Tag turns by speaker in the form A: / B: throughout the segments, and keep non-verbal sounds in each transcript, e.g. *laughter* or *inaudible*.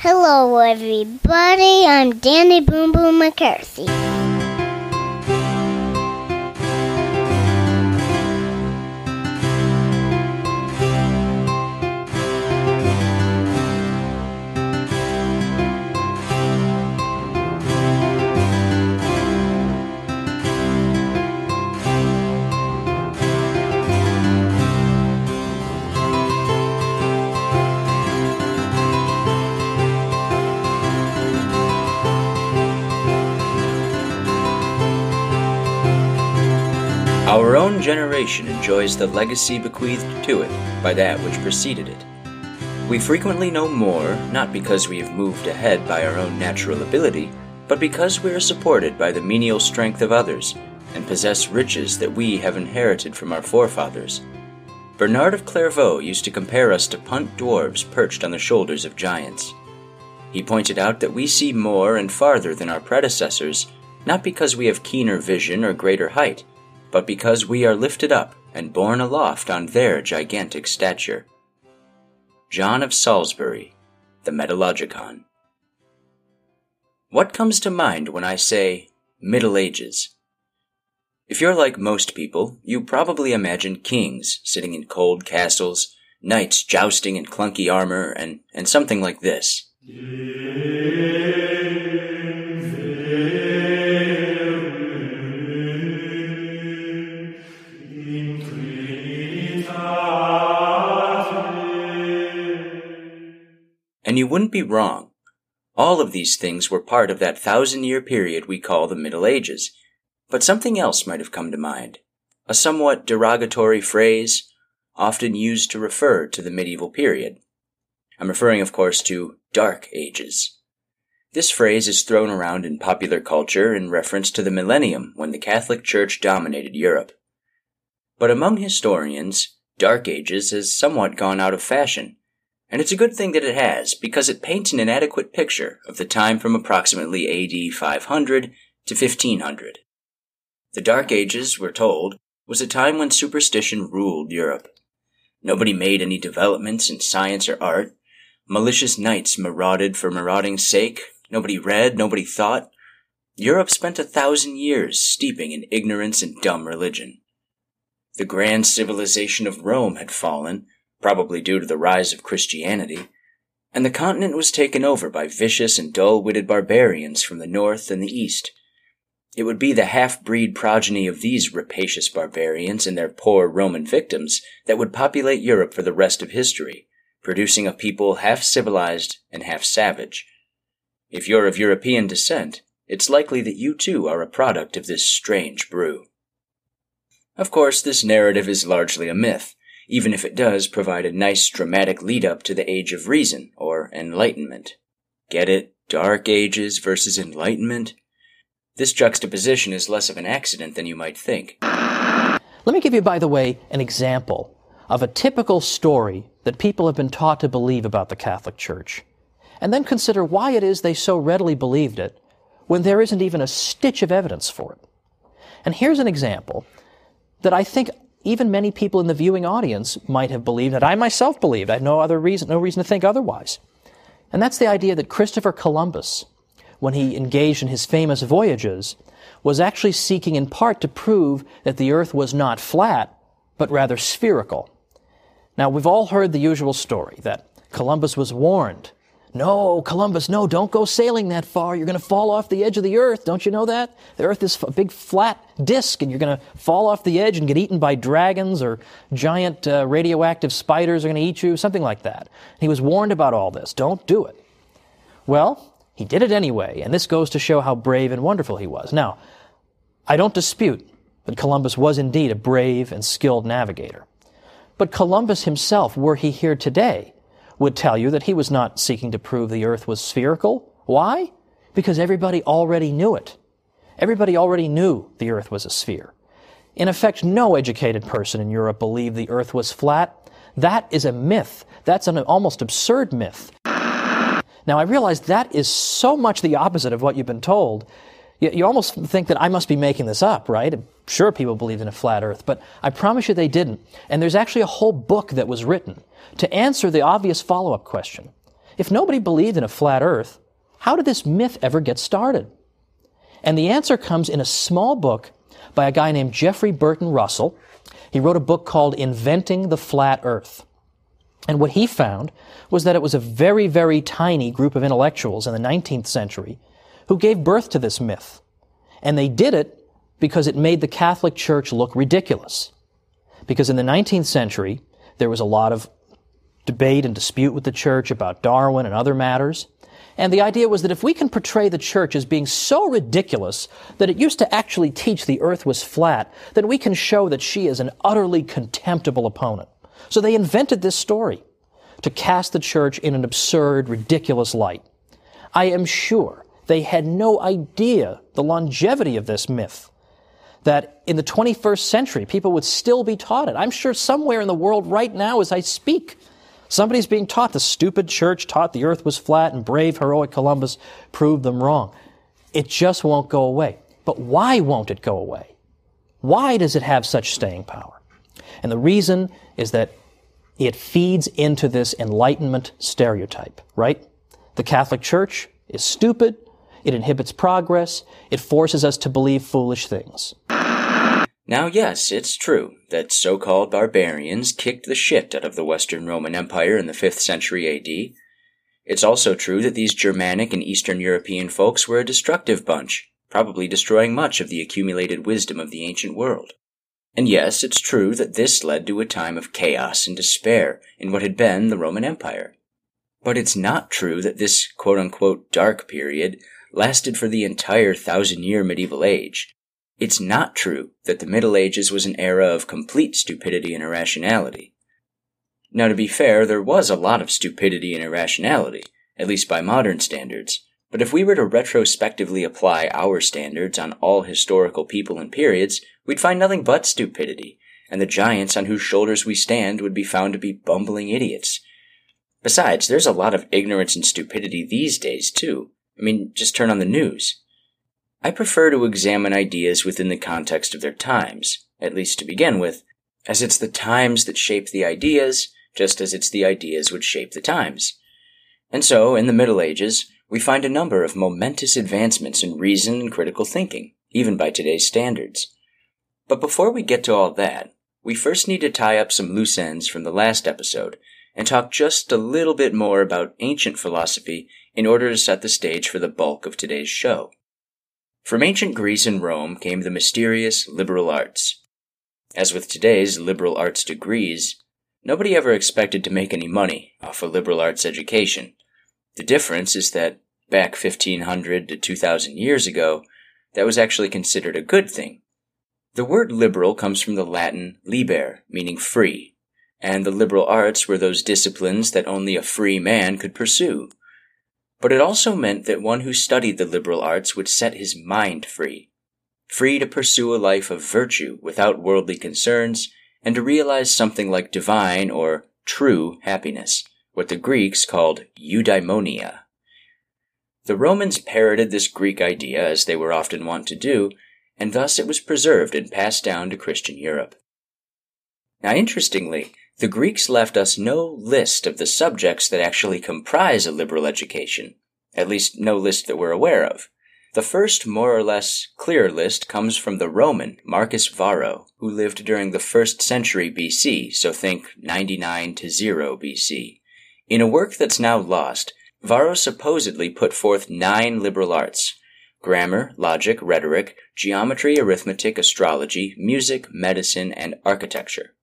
A: Hello, everybody. I'm Danny Boom Boom McCarthy.
B: Our own generation enjoys the legacy bequeathed to it by that which preceded it. We frequently know more, not because we have moved ahead by our own natural ability, but because we are supported by the menial strength of others and possess riches that we have inherited from our forefathers. Bernard of Clairvaux used to compare us to punt dwarves perched on the shoulders of giants. He pointed out that we see more and farther than our predecessors, not because we have keener vision or greater height, but because we are lifted up and borne aloft on their gigantic stature. John of Salisbury, The Metalogicon. What comes to mind when I say Middle Ages? If you're like most people, you probably imagine kings sitting in cold castles, knights jousting in clunky armor, and, and something like this. You wouldn't be wrong. All of these things were part of that thousand year period we call the Middle Ages. But something else might have come to mind. A somewhat derogatory phrase, often used to refer to the medieval period. I'm referring, of course, to Dark Ages. This phrase is thrown around in popular culture in reference to the millennium when the Catholic Church dominated Europe. But among historians, Dark Ages has somewhat gone out of fashion and it's a good thing that it has, because it paints an inadequate picture of the time from approximately AD 500 to 1500. The Dark Ages, we're told, was a time when superstition ruled Europe. Nobody made any developments in science or art. Malicious knights marauded for marauding's sake. Nobody read, nobody thought. Europe spent a thousand years steeping in ignorance and dumb religion. The grand civilization of Rome had fallen, probably due to the rise of Christianity, and the continent was taken over by vicious and dull witted barbarians from the north and the east. It would be the half breed progeny of these rapacious barbarians and their poor Roman victims that would populate Europe for the rest of history, producing a people half civilized and half savage. If you're of European descent, it's likely that you too are a product of this strange brew. Of course, this narrative is largely a myth, even if it does provide a nice dramatic lead up to the Age of Reason, or Enlightenment. Get it? Dark Ages versus Enlightenment? This juxtaposition is less of an accident than you might think.
C: Let me give you, by the way, an example of a typical story that people have been taught to believe about the Catholic Church, and then consider why it is they so readily believed it when there isn't even a stitch of evidence for it. And here's an example that I think even many people in the viewing audience might have believed that I myself believed. I had no other reason, no reason to think otherwise. And that's the idea that Christopher Columbus, when he engaged in his famous voyages, was actually seeking in part to prove that the earth was not flat, but rather spherical. Now, we've all heard the usual story that Columbus was warned no, Columbus, no, don't go sailing that far. You're going to fall off the edge of the earth. Don't you know that? The earth is a big flat disk and you're going to fall off the edge and get eaten by dragons or giant uh, radioactive spiders are going to eat you, something like that. He was warned about all this. Don't do it. Well, he did it anyway, and this goes to show how brave and wonderful he was. Now, I don't dispute that Columbus was indeed a brave and skilled navigator. But Columbus himself, were he here today, would tell you that he was not seeking to prove the earth was spherical. Why? Because everybody already knew it. Everybody already knew the earth was a sphere. In effect, no educated person in Europe believed the earth was flat. That is a myth. That's an almost absurd myth. Now, I realize that is so much the opposite of what you've been told. You, almost think that I must be making this up, right? Sure, people believed in a flat earth, but I promise you they didn't. And there's actually a whole book that was written to answer the obvious follow up question. if nobody believed in a flat earth, how did this myth ever get started? And the answer comes in a small book by a guy named Jeffrey Burton Russell. He wrote a book called Inventing the Flat Earth. And what he found was that it was a very, very tiny group of intellectuals in the 19th century who gave birth to this myth. And they did it because it made the Catholic Church look ridiculous. Because in the 19th century, there was a lot of debate and dispute with the church about Darwin and other matters. And the idea was that if we can portray the church as being so ridiculous that it used to actually teach the earth was flat, then we can show that she is an utterly contemptible opponent. So they invented this story to cast the church in an absurd, ridiculous light. I am sure they had no idea the longevity of this myth. That in the 21st century, people would still be taught it. I'm sure somewhere in the world right now as I speak, somebody's being taught the stupid church taught the earth was flat and brave, heroic Columbus proved them wrong. It just won't go away. But why won't it go away? Why does it have such staying power? And the reason is that it feeds into this Enlightenment stereotype, right? The Catholic Church is stupid, it inhibits progress, it forces us to believe foolish things.
B: Now, yes, it's true that so called barbarians kicked the shit out of the Western Roman Empire in the 5th century AD. It's also true that these Germanic and Eastern European folks were a destructive bunch, probably destroying much of the accumulated wisdom of the ancient world. And yes, it's true that this led to a time of chaos and despair in what had been the Roman Empire. But it's not true that this quote unquote dark period lasted for the entire thousand year medieval age. It's not true that the Middle Ages was an era of complete stupidity and irrationality. Now, to be fair, there was a lot of stupidity and irrationality, at least by modern standards, but if we were to retrospectively apply our standards on all historical people and periods, we'd find nothing but stupidity, and the giants on whose shoulders we stand would be found to be bumbling idiots. Besides, there's a lot of ignorance and stupidity these days, too. I mean, just turn on the news. I prefer to examine ideas within the context of their times, at least to begin with, as it's the times that shape the ideas, just as it's the ideas which shape the times. And so, in the Middle Ages, we find a number of momentous advancements in reason and critical thinking, even by today's standards. But before we get to all that, we first need to tie up some loose ends from the last episode and talk just a little bit more about ancient philosophy in order to set the stage for the bulk of today's show. From ancient Greece and Rome came the mysterious liberal arts. As with today's liberal arts degrees, nobody ever expected to make any money off a liberal arts education. The difference is that back 1500 to 2000 years ago, that was actually considered a good thing. The word liberal comes from the Latin liber, meaning free, and the liberal arts were those disciplines that only a free man could pursue. But it also meant that one who studied the liberal arts would set his mind free, free to pursue a life of virtue without worldly concerns, and to realize something like divine or true happiness what the Greeks called eudaimonia. The Romans parroted this Greek idea as they were often wont to do, and thus it was preserved and passed down to Christian Europe. Now, interestingly, the Greeks left us no list of the subjects that actually comprise a liberal education, at least no list that we're aware of. The first more or less clear list comes from the Roman Marcus Varro, who lived during the first century BC, so think 99 to 0 BC. In a work that's now lost, Varro supposedly put forth nine liberal arts grammar, logic, rhetoric, geometry, arithmetic, astrology, music, medicine, and architecture.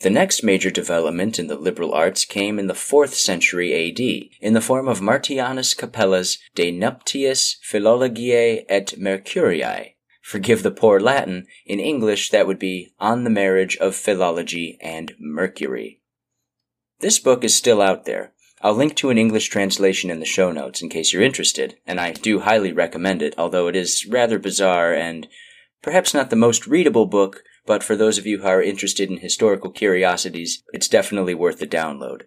B: The next major development in the liberal arts came in the 4th century AD, in the form of Martianus Capella's De Nuptiis Philologiae et Mercuriae. Forgive the poor Latin, in English that would be On the Marriage of Philology and Mercury. This book is still out there. I'll link to an English translation in the show notes in case you're interested, and I do highly recommend it, although it is rather bizarre and perhaps not the most readable book, but for those of you who are interested in historical curiosities, it's definitely worth the download.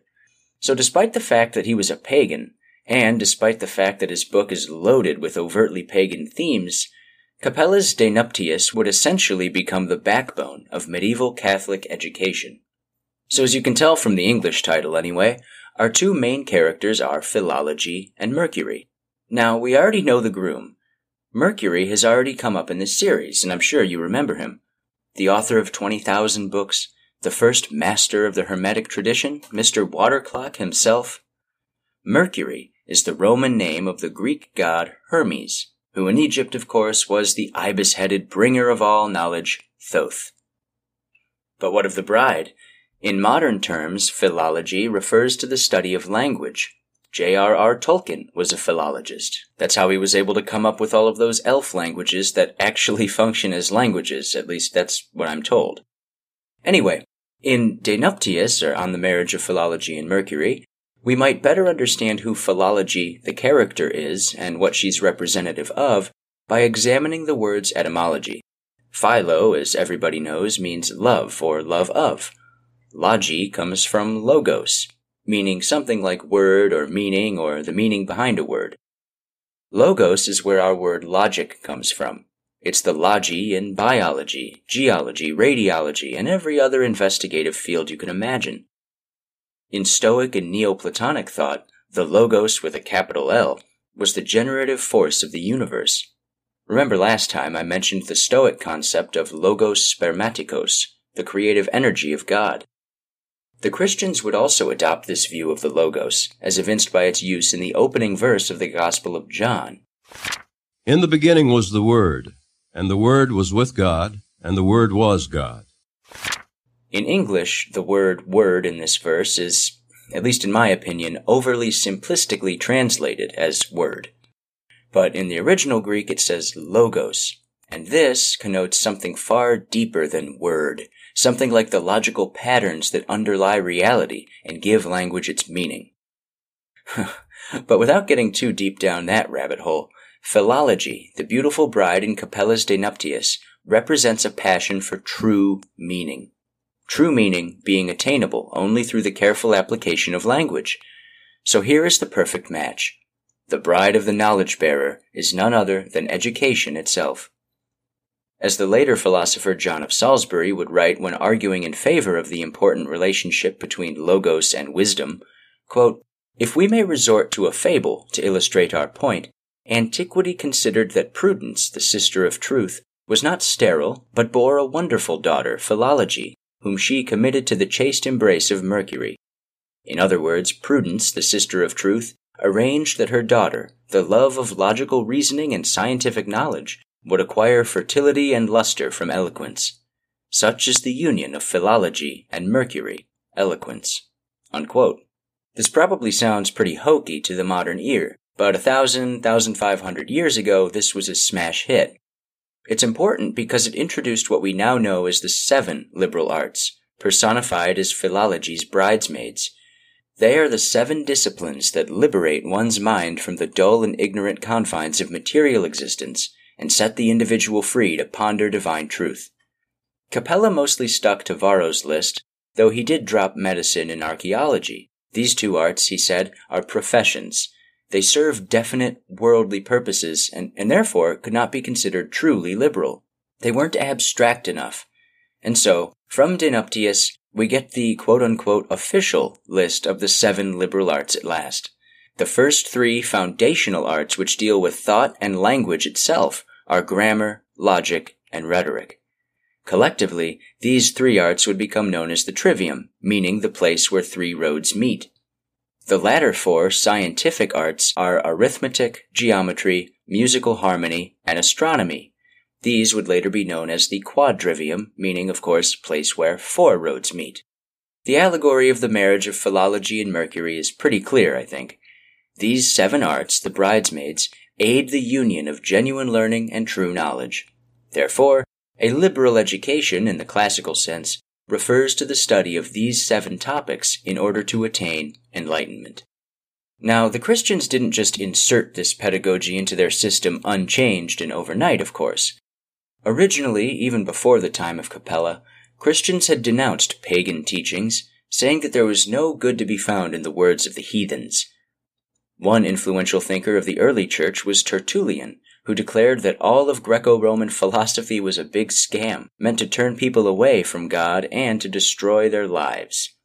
B: So despite the fact that he was a pagan, and despite the fact that his book is loaded with overtly pagan themes, Capella's De Nuptiis would essentially become the backbone of medieval Catholic education. So, as you can tell from the English title anyway, our two main characters are Philology and Mercury. Now, we already know the groom. Mercury has already come up in this series, and I'm sure you remember him. The author of 20,000 books, the first master of the Hermetic tradition, Mr. Waterclock himself. Mercury is the Roman name of the Greek god Hermes, who in Egypt, of course, was the ibis headed bringer of all knowledge, Thoth. But what of the bride? In modern terms, philology refers to the study of language. J.R.R. Tolkien was a philologist. That's how he was able to come up with all of those elf languages that *laughs* actually function as languages, at least that's what I'm told. Anyway, in De Nuptiis, or On the Marriage of Philology and Mercury, we might better understand who Philology, the character, is and what she's representative of by examining the word's etymology. Philo, as everybody knows, means love or love of. Logi comes from logos, meaning something like word or meaning or the meaning behind a word. Logos is where our word logic comes from. It's the logi in biology, geology, radiology, and every other investigative field you can imagine. In Stoic and Neoplatonic thought, the logos with a capital L was the generative force of the universe. Remember last time I mentioned the Stoic concept of logos spermatikos, the creative energy of God. The Christians would also adopt this view of the logos, as evinced by its use in the opening verse of the Gospel of John.
D: In the beginning was the Word, and the Word was with God, and the Word was God.
B: In English, the word word in this verse is, at least in my opinion, overly simplistically translated as word. But in the original Greek it says logos, and this connotes something far deeper than word, something like the logical patterns that underlie reality and give language its meaning. *laughs* but without getting too deep down that rabbit hole, Philology, the beautiful bride in Capella's De Nuptiis, represents a passion for true meaning. True meaning being attainable only through the careful application of language. So here is the perfect match. The bride of the knowledge bearer is none other than education itself. As the later philosopher John of Salisbury would write when arguing in favor of the important relationship between logos and wisdom, quote, If we may resort to a fable to illustrate our point, Antiquity considered that Prudence, the sister of truth, was not sterile, but bore a wonderful daughter, Philology, whom she committed to the chaste embrace of Mercury. In other words, Prudence, the sister of truth, arranged that her daughter, the love of logical reasoning and scientific knowledge, would acquire fertility and luster from eloquence. Such is the union of philology and Mercury, eloquence. Unquote. This probably sounds pretty hokey to the modern ear, but a thousand, thousand five hundred years ago, this was a smash hit. It's important because it introduced what we now know as the seven liberal arts, personified as philology's bridesmaids. They are the seven disciplines that liberate one's mind from the dull and ignorant confines of material existence and set the individual free to ponder divine truth. Capella mostly stuck to Varro's list, though he did drop medicine and archaeology. These two arts, he said, are professions, they serve definite worldly purposes and, and therefore could not be considered truly liberal. They weren't abstract enough. And so, from De Nuptiis, we get the quote unquote official list of the seven liberal arts at last. The first three foundational arts which deal with thought and language itself are grammar, logic, and rhetoric. Collectively, these three arts would become known as the trivium, meaning the place where three roads meet. The latter four scientific arts are arithmetic, geometry, musical harmony, and astronomy. These would later be known as the quadrivium, meaning, of course, place where four roads meet. The allegory of the marriage of philology and Mercury is pretty clear, I think. These seven arts, the bridesmaids, aid the union of genuine learning and true knowledge. Therefore, a liberal education, in the classical sense, refers to the study of these seven topics in order to attain enlightenment. Now, the Christians didn't just insert this pedagogy into their system unchanged and overnight, of course. Originally, even before the time of Capella, Christians had denounced pagan teachings, saying that there was no good to be found in the words of the heathens. One influential thinker of the early church was Tertullian, who declared that all of Greco Roman philosophy was a big scam, meant to turn people away from God and to destroy their lives.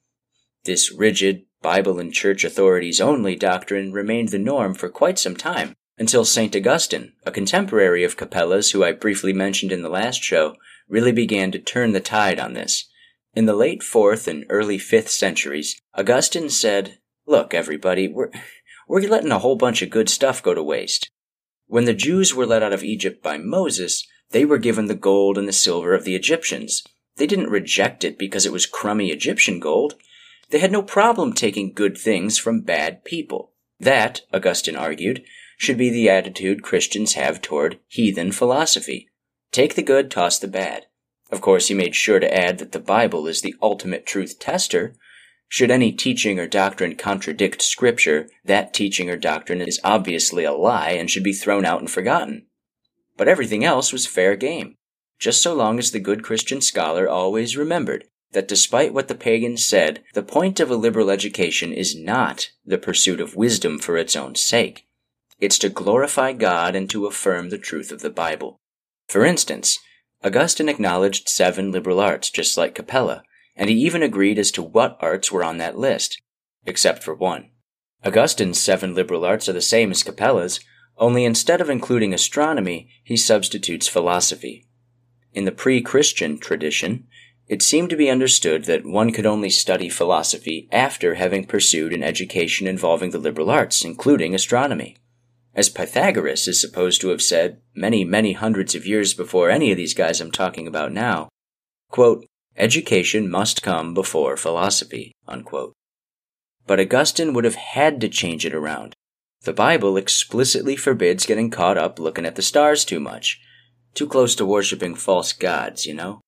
B: This rigid, Bible and church authorities only doctrine remained the norm for quite some time, until St. Augustine, a contemporary of Capella's who I briefly mentioned in the last show, really began to turn the tide on this. In the late 4th and early 5th centuries, Augustine said, Look, everybody, we're, we're letting a whole bunch of good stuff go to waste. When the Jews were led out of Egypt by Moses, they were given the gold and the silver of the Egyptians. They didn't reject it because it was crummy Egyptian gold. They had no problem taking good things from bad people. That, Augustine argued, should be the attitude Christians have toward heathen philosophy. Take the good, toss the bad. Of course, he made sure to add that the Bible is the ultimate truth tester. Should any teaching or doctrine contradict Scripture, that teaching or doctrine is obviously a lie and should be thrown out and forgotten. But everything else was fair game, just so long as the good Christian scholar always remembered that despite what the pagans said, the point of a liberal education is not the pursuit of wisdom for its own sake. It's to glorify God and to affirm the truth of the Bible. For instance, Augustine acknowledged seven liberal arts, just like Capella, and he even agreed as to what arts were on that list, except for one. Augustine's seven liberal arts are the same as Capella's, only instead of including astronomy, he substitutes philosophy. In the pre Christian tradition, it seemed to be understood that one could only study philosophy after having pursued an education involving the liberal arts, including astronomy as Pythagoras is supposed to have said many, many hundreds of years before any of these guys I'm talking about now. Quote, Education must come before philosophy. Unquote. But Augustine would have had to change it around. The Bible explicitly forbids getting caught up looking at the stars too much. Too close to worshipping false gods, you know?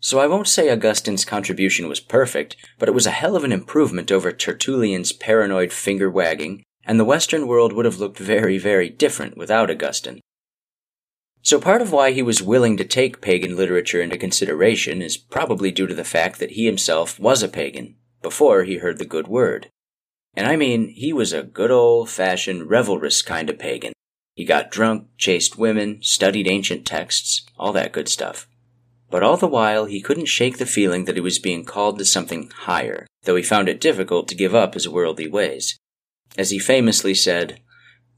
B: So I won't say Augustine's contribution was perfect, but it was a hell of an improvement over Tertullian's paranoid finger wagging and the Western world would have looked very, very different without Augustine. So part of why he was willing to take pagan literature into consideration is probably due to the fact that he himself was a pagan before he heard the good word. And I mean, he was a good old fashioned revelrous kind of pagan. He got drunk, chased women, studied ancient texts, all that good stuff. But all the while, he couldn't shake the feeling that he was being called to something higher, though he found it difficult to give up his worldly ways as he famously said,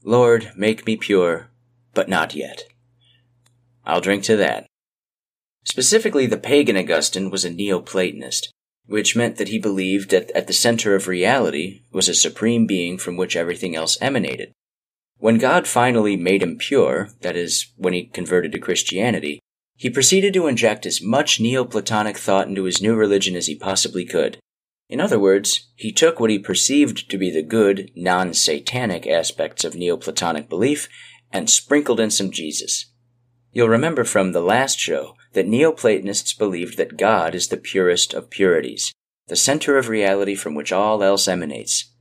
B: Lord, make me pure, but not yet. I'll drink to that. Specifically, the pagan Augustine was a Neoplatonist, which meant that he believed that at the center of reality was a supreme being from which everything else emanated. When God finally made him pure, that is, when he converted to Christianity, he proceeded to inject as much Neoplatonic thought into his new religion as he possibly could, in other words, he took what he perceived to be the good, non satanic aspects of Neoplatonic belief and sprinkled in some Jesus. You'll remember from the last show that Neoplatonists believed that God is the purest of purities, the center of reality from which all else emanates.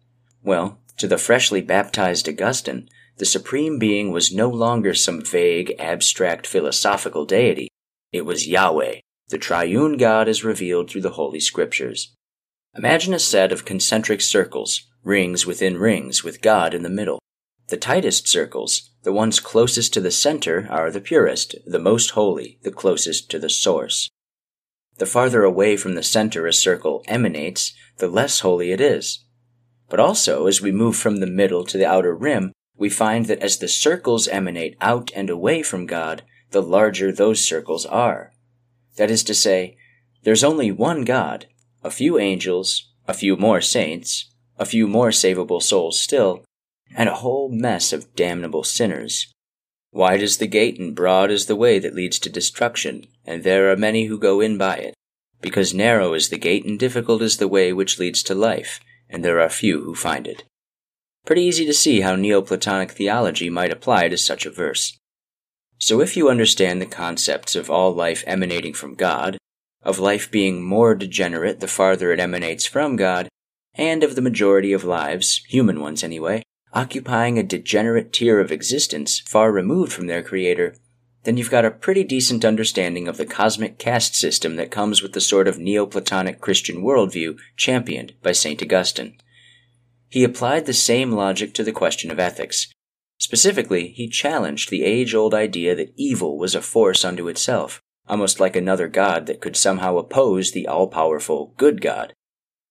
B: Well, to the freshly baptized Augustine, the Supreme Being was no longer some vague, abstract philosophical deity. It was Yahweh, the triune God as revealed through the Holy Scriptures. Imagine a set of concentric circles, rings within rings, with God in the middle. The tightest circles, the ones closest to the center, are the purest, the most holy, the closest to the source. The farther away from the center a circle emanates, the less holy it is. But also, as we move from the middle to the outer rim, we find that as the circles emanate out and away from God, the larger those circles are. That is to say, there's only one God, a few angels, a few more saints, a few more savable souls still, and a whole mess of damnable sinners. Wide is the gate and broad is the way that leads to destruction, and there are many who go in by it. Because narrow is the gate and difficult is the way which leads to life, and there are few who find it. Pretty easy to see how Neoplatonic theology might apply to such a verse. So if you understand the concepts of all life emanating from God, of life being more degenerate the farther it emanates from God, and of the majority of lives, human ones anyway, occupying a degenerate tier of existence far removed from their Creator, then you've got a pretty decent understanding of the cosmic caste system that comes with the sort of Neoplatonic Christian worldview championed by St. Augustine. He applied the same logic to the question of ethics. Specifically, he challenged the age old idea that evil was a force unto itself, almost like another god that could somehow oppose the all powerful good God.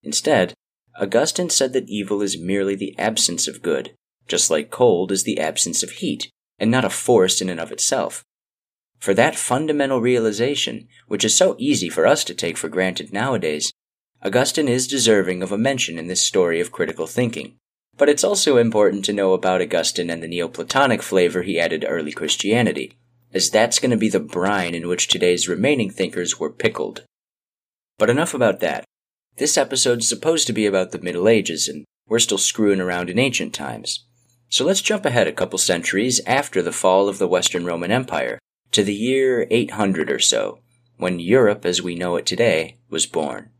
B: Instead, Augustine said that evil is merely the absence of good, just like cold is the absence of heat, and not a force in and of itself. For that fundamental realization, which is so easy for us to take for granted nowadays, Augustine is deserving of a mention in this story of critical thinking. But it's also important to know about Augustine and the Neoplatonic flavor he added to early Christianity, as that's going to be the brine in which today's remaining thinkers were pickled. But enough about that. This episode's supposed to be about the Middle Ages, and we're still screwing around in ancient times. So let's jump ahead a couple centuries after the fall of the Western Roman Empire, to the year 800 or so, when Europe as we know it today was born.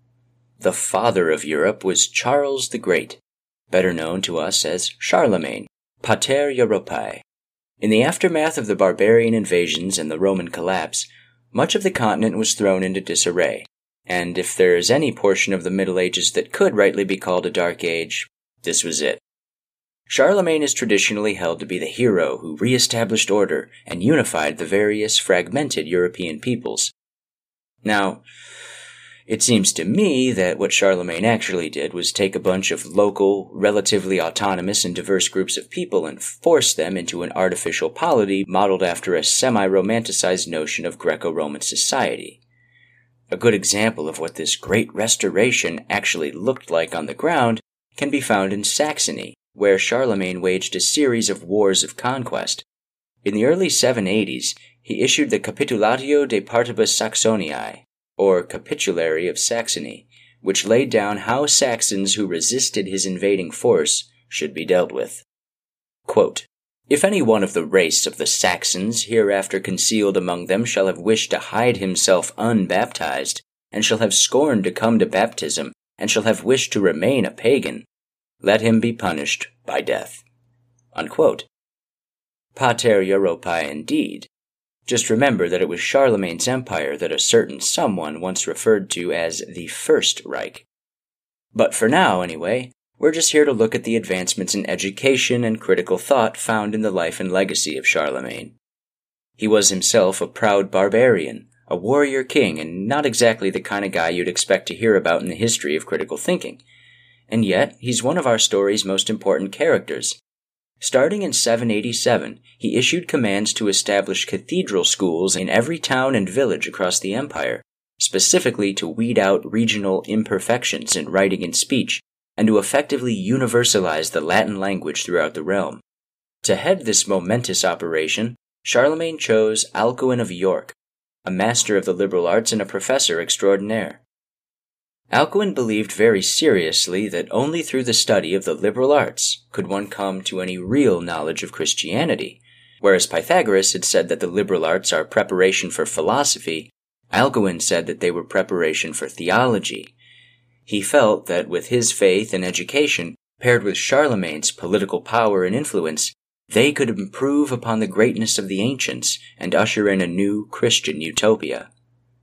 B: The father of Europe was Charles the Great, better known to us as Charlemagne, Pater Europae. In the aftermath of the barbarian invasions and the Roman collapse, much of the continent was thrown into disarray, and if there is any portion of the Middle Ages that could rightly be called a dark age, this was it. Charlemagne is traditionally held to be the hero who re-established order and unified the various fragmented European peoples. Now, it seems to me that what Charlemagne actually did was take a bunch of local, relatively autonomous and diverse groups of people and force them into an artificial polity modeled after a semi-romanticized notion of Greco-Roman society. A good example of what this great restoration actually looked like on the ground can be found in Saxony, where Charlemagne waged a series of wars of conquest. In the early 780s, he issued the Capitulatio de Partibus Saxoniae, or Capitulary of Saxony, which laid down how Saxons who resisted his invading force should be dealt with. Quote, if any one of the race of the Saxons hereafter concealed among them shall have wished to hide himself unbaptized, and shall have scorned to come to baptism, and shall have wished to remain a pagan, let him be punished by death. Unquote. Pater Europae indeed, just remember that it was Charlemagne's empire that a certain someone once referred to as the First Reich. But for now, anyway, we're just here to look at the advancements in education and critical thought found in the life and legacy of Charlemagne. He was himself a proud barbarian, a warrior king, and not exactly the kind of guy you'd expect to hear about in the history of critical thinking. And yet, he's one of our story's most important characters, Starting in 787, he issued commands to establish cathedral schools in every town and village across the empire, specifically to weed out regional imperfections in writing and speech, and to effectively universalize the Latin language throughout the realm. To head this momentous operation, Charlemagne chose Alcuin of York, a master of the liberal arts and a professor extraordinaire. Alcuin believed very seriously that only through the study of the liberal arts could one come to any real knowledge of Christianity. Whereas Pythagoras had said that the liberal arts are preparation for philosophy, Alcuin said that they were preparation for theology. He felt that with his faith and education, paired with Charlemagne's political power and influence, they could improve upon the greatness of the ancients and usher in a new Christian utopia.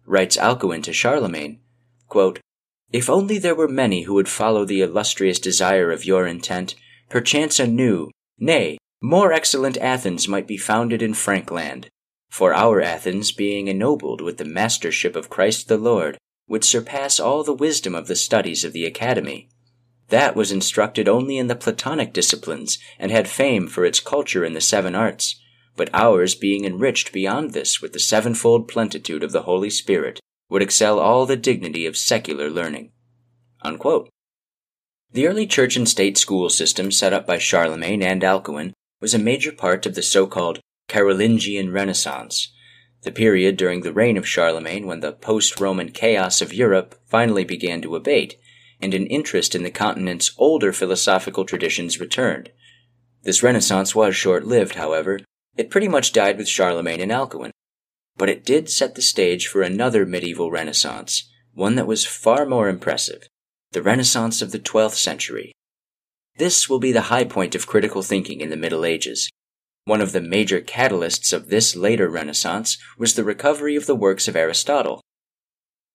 B: Writes Alcuin to Charlemagne, quote, if only there were many who would follow the illustrious desire of your intent, perchance a new, nay, more excellent Athens might be founded in Frankland. For our Athens, being ennobled with the mastership of Christ the Lord, would surpass all the wisdom of the studies of the Academy. That was instructed only in the Platonic disciplines, and had fame for its culture in the seven arts, but ours being enriched beyond this with the sevenfold plenitude of the Holy Spirit, would excel all the dignity of secular learning. Unquote. The early church and state school system set up by Charlemagne and Alcuin was a major part of the so-called Carolingian Renaissance, the period during the reign of Charlemagne when the post-Roman chaos of Europe finally began to abate, and an interest in the continent's older philosophical traditions returned. This Renaissance was short-lived, however. It pretty much died with Charlemagne and Alcuin, but it did set the stage for another medieval renaissance, one that was far more impressive the Renaissance of the 12th century. This will be the high point of critical thinking in the Middle Ages. One of the major catalysts of this later Renaissance was the recovery of the works of Aristotle.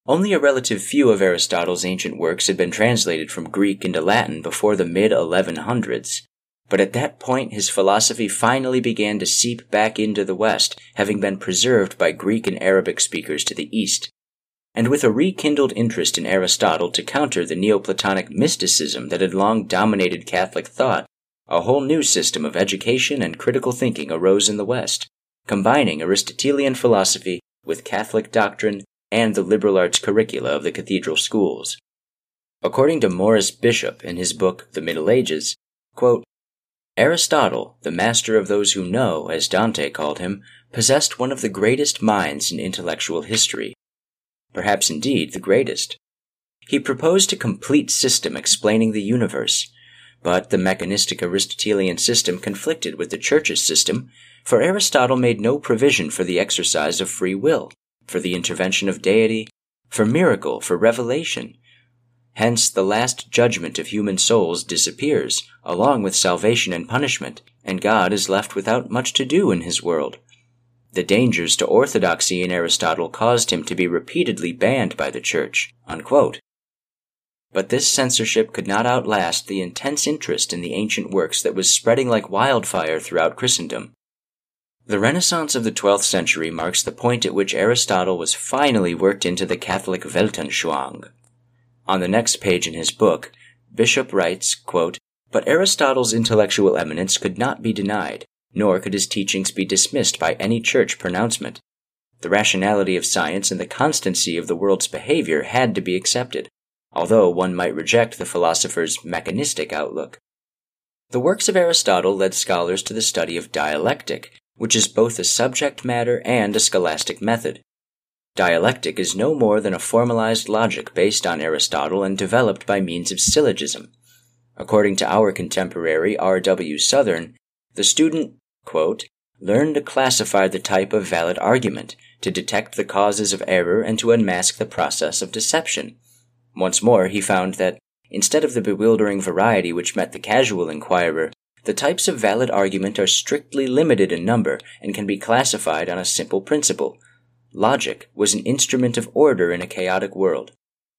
B: Only a relative few of Aristotle's ancient works had been translated from Greek into Latin before the mid 1100s, but at that point his philosophy finally began to seep back into the West, having been preserved by Greek and Arabic speakers to the East. and with a rekindled interest in Aristotle to counter the Neoplatonic mysticism that had long dominated Catholic thought, a whole new system of education and critical thinking arose in the West, combining Aristotelian philosophy with Catholic doctrine and the liberal arts curricula of the cathedral schools. According to Morris Bishop in his book The Middle Ages, quote, Aristotle, the master of those who know, as Dante called him, possessed one of the greatest minds in intellectual history. Perhaps indeed the greatest. He proposed a complete system explaining the universe, but the mechanistic Aristotelian system conflicted with the Church's system, for Aristotle made no provision for the exercise of free will, for the intervention of deity, for miracle, for revelation, Hence, the last judgment of human souls disappears, along with salvation and punishment, and God is left without much to do in his world. The dangers to orthodoxy in Aristotle caused him to be repeatedly banned by the Church. Unquote. But this censorship could not outlast the intense interest in the ancient works that was spreading like wildfire throughout Christendom. The Renaissance of the 12th century marks the point at which Aristotle was finally worked into the Catholic Weltanschauung, on the next page in his book, Bishop writes, quote, But Aristotle's intellectual eminence could not be denied, nor could his teachings be dismissed by any church pronouncement. The rationality of science and the constancy of the world's behavior had to be accepted, although one might reject the philosopher's mechanistic outlook. The works of Aristotle led scholars to the study of dialectic, which is both a subject matter and a scholastic method. Dialectic is no more than a formalized logic based on Aristotle and developed by means of syllogism. According to our contemporary R. W. Southern, the student, quote, learned to classify the type of valid argument, to detect the causes of error, and to unmask the process of deception. Once more, he found that, instead of the bewildering variety which met the casual inquirer, the types of valid argument are strictly limited in number and can be classified on a simple principle Logic was an instrument of order in a chaotic world.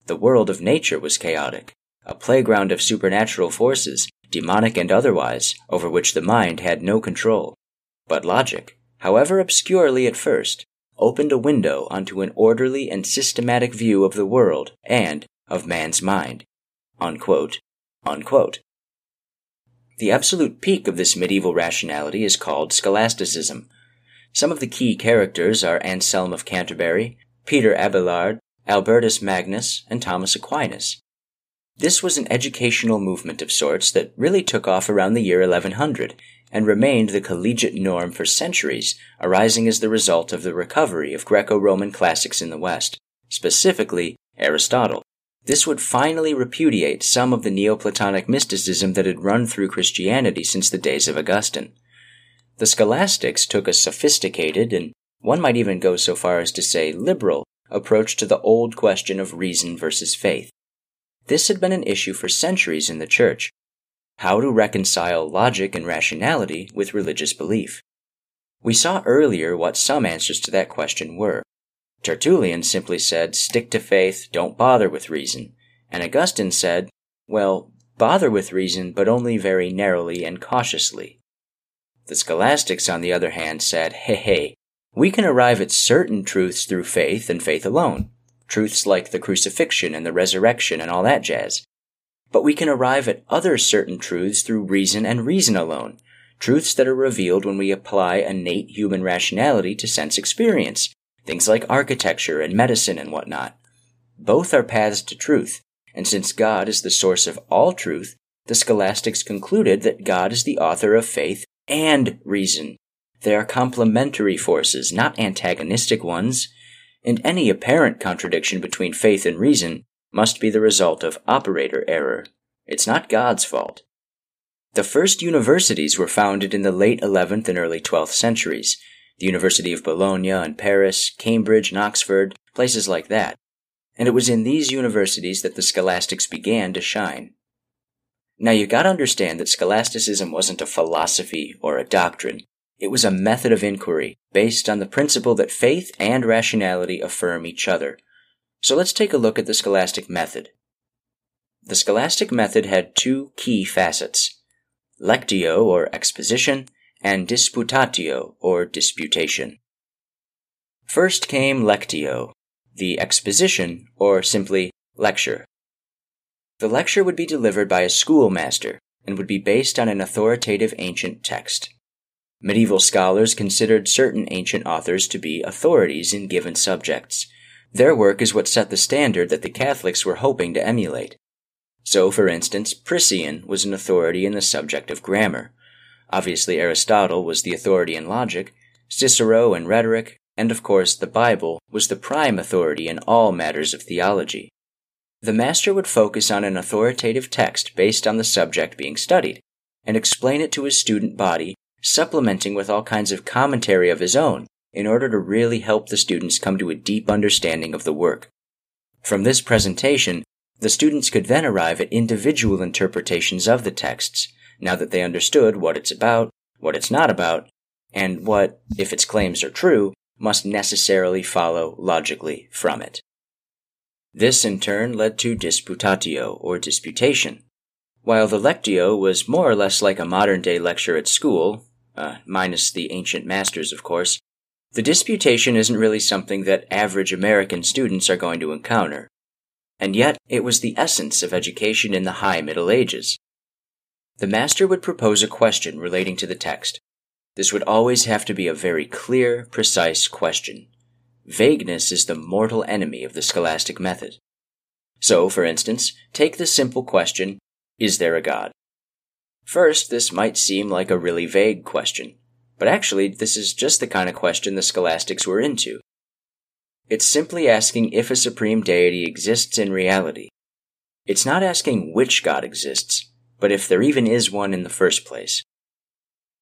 B: The world of nature was chaotic, a playground of supernatural forces, demonic and otherwise, over which the mind had no control. But logic, however obscurely at first, opened a window onto an orderly and systematic view of the world and of man's mind. Unquote. Unquote. The absolute peak of this medieval rationality is called scholasticism, some of the key characters are Anselm of Canterbury, Peter Abelard, Albertus Magnus, and Thomas Aquinas. This was an educational movement of sorts that really took off around the year 1100 and remained the collegiate norm for centuries, arising as the result of the recovery of Greco Roman classics in the West, specifically Aristotle. This would finally repudiate some of the Neoplatonic mysticism that had run through Christianity since the days of Augustine. The scholastics took a sophisticated, and one might even go so far as to say liberal, approach to the old question of reason versus faith. This had been an issue for centuries in the Church how to reconcile logic and rationality with religious belief. We saw earlier what some answers to that question were. Tertullian simply said, stick to faith, don't bother with reason. And Augustine said, well, bother with reason, but only very narrowly and cautiously. The scholastics, on the other hand, said, hey, hey, we can arrive at certain truths through faith and faith alone. Truths like the crucifixion and the resurrection and all that jazz. But we can arrive at other certain truths through reason and reason alone. Truths that are revealed when we apply innate human rationality to sense experience. Things like architecture and medicine and whatnot. Both are paths to truth, and since God is the source of all truth, the scholastics concluded that God is the author of faith and reason. They are complementary forces, not antagonistic ones, and any apparent contradiction between faith and reason must be the result of operator error. It's not God's fault. The first universities were founded in the late 11th and early 12th centuries. The University of Bologna and Paris, Cambridge and Oxford, places like that. And it was in these universities that the scholastics began to shine. Now you gotta understand that scholasticism wasn't a philosophy or a doctrine. It was a method of inquiry based on the principle that faith and rationality affirm each other. So let's take a look at the scholastic method. The scholastic method had two key facets lectio or exposition and disputatio or disputation. First came lectio. the exposition, or simply lecture. The lecture would be delivered by a schoolmaster and would be based on an authoritative ancient text. Medieval scholars considered certain ancient authors to be authorities in given subjects. Their work is what set the standard that the Catholics were hoping to emulate. So, for instance, Priscian was an authority in the subject of grammar. Obviously, Aristotle was the authority in logic, Cicero in rhetoric, and of course, the Bible was the prime authority in all matters of theology. The master would focus on an authoritative text based on the subject being studied, and explain it to his student body supplementing with all kinds of commentary of his own in order to really help the students come to a deep understanding of the work. From this presentation, the students could then arrive at individual interpretations of the texts, now that they understood what it's about, what it's not about, and what, if its claims are true, must necessarily follow logically from it. This in turn led to disputatio, or disputation. While the lectio was more or less like a modern day lecture at school, uh, minus the ancient masters, of course, the disputation isn't really something that average American students are going to encounter. And yet, it was the essence of education in the High Middle Ages. The master would propose a question relating to the text. This would always have to be a very clear, precise question. Vagueness is the mortal enemy of the scholastic method. So, for instance, take the simple question, Is there a God? First, this might seem like a really vague question, but actually, this is just the kind of question the scholastics were into. It's simply asking if a supreme deity exists in reality. It's not asking which God exists, but if there even is one in the first place.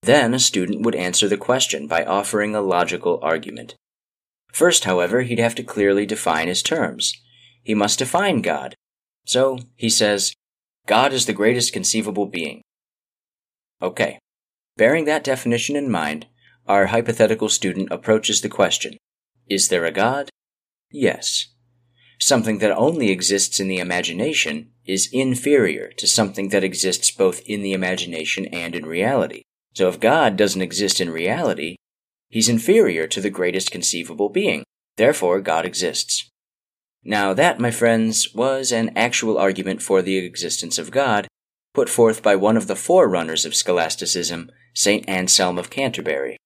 B: Then a student would answer the question by offering a logical argument. First, however, he'd have to clearly define his terms. He must define God. So, he says, God is the greatest conceivable being. Okay. Bearing that definition in mind, our hypothetical student approaches the question Is there a God? Yes. Something that only exists in the imagination is inferior to something that exists both in the imagination and in reality. So if God doesn't exist in reality, he's inferior to the greatest conceivable being. Therefore, God exists. Now, that, my friends, was an actual argument for the existence of God, put forth by one of the forerunners of scholasticism, St. Anselm of Canterbury.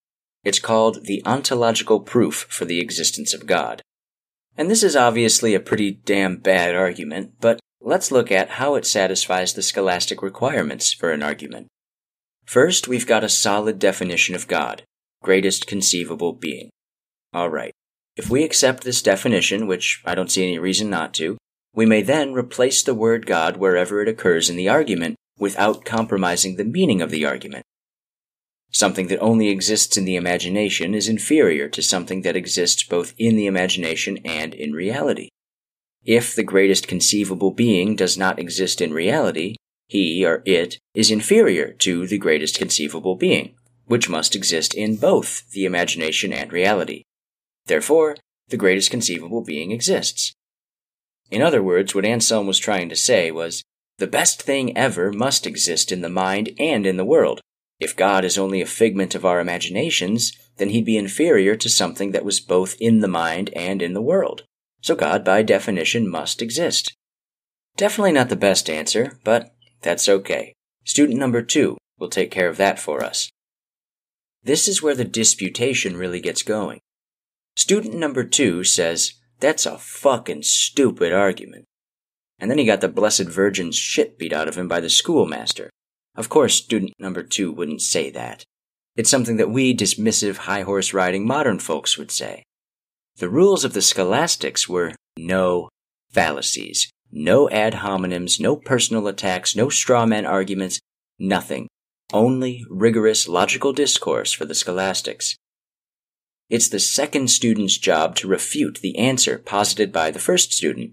B: It's called the ontological proof for the existence of God. And this is obviously a pretty damn bad argument, but let's look at how it satisfies the scholastic requirements for an argument. First, we've got a solid definition of God, greatest conceivable being. Alright, if we accept this definition, which I don't see any reason not to, we may then replace the word God wherever it occurs in the argument without compromising the meaning of the argument. Something that only exists in the imagination is inferior to something that exists both in the imagination and in reality. If the greatest conceivable being does not exist in reality, he or it is inferior to the greatest conceivable being, which must exist in both the imagination and reality. Therefore, the greatest conceivable being exists. In other words, what Anselm was trying to say was, the best thing ever must exist in the mind and in the world. If God is only a figment of our imaginations, then he'd be inferior to something that was both in the mind and in the world. So God, by definition, must exist. Definitely not the best answer, but that's okay. Student number two will take care of that for us. This is where the disputation really gets going. Student number two says, that's a fucking stupid argument. And then he got the Blessed Virgin's shit beat out of him by the schoolmaster. Of course, student number two wouldn't say that. It's something that we dismissive high horse riding modern folks would say. The rules of the scholastics were no fallacies, no ad hominems, no personal attacks, no straw man arguments, nothing. Only rigorous logical discourse for the scholastics. It's the second student's job to refute the answer posited by the first student.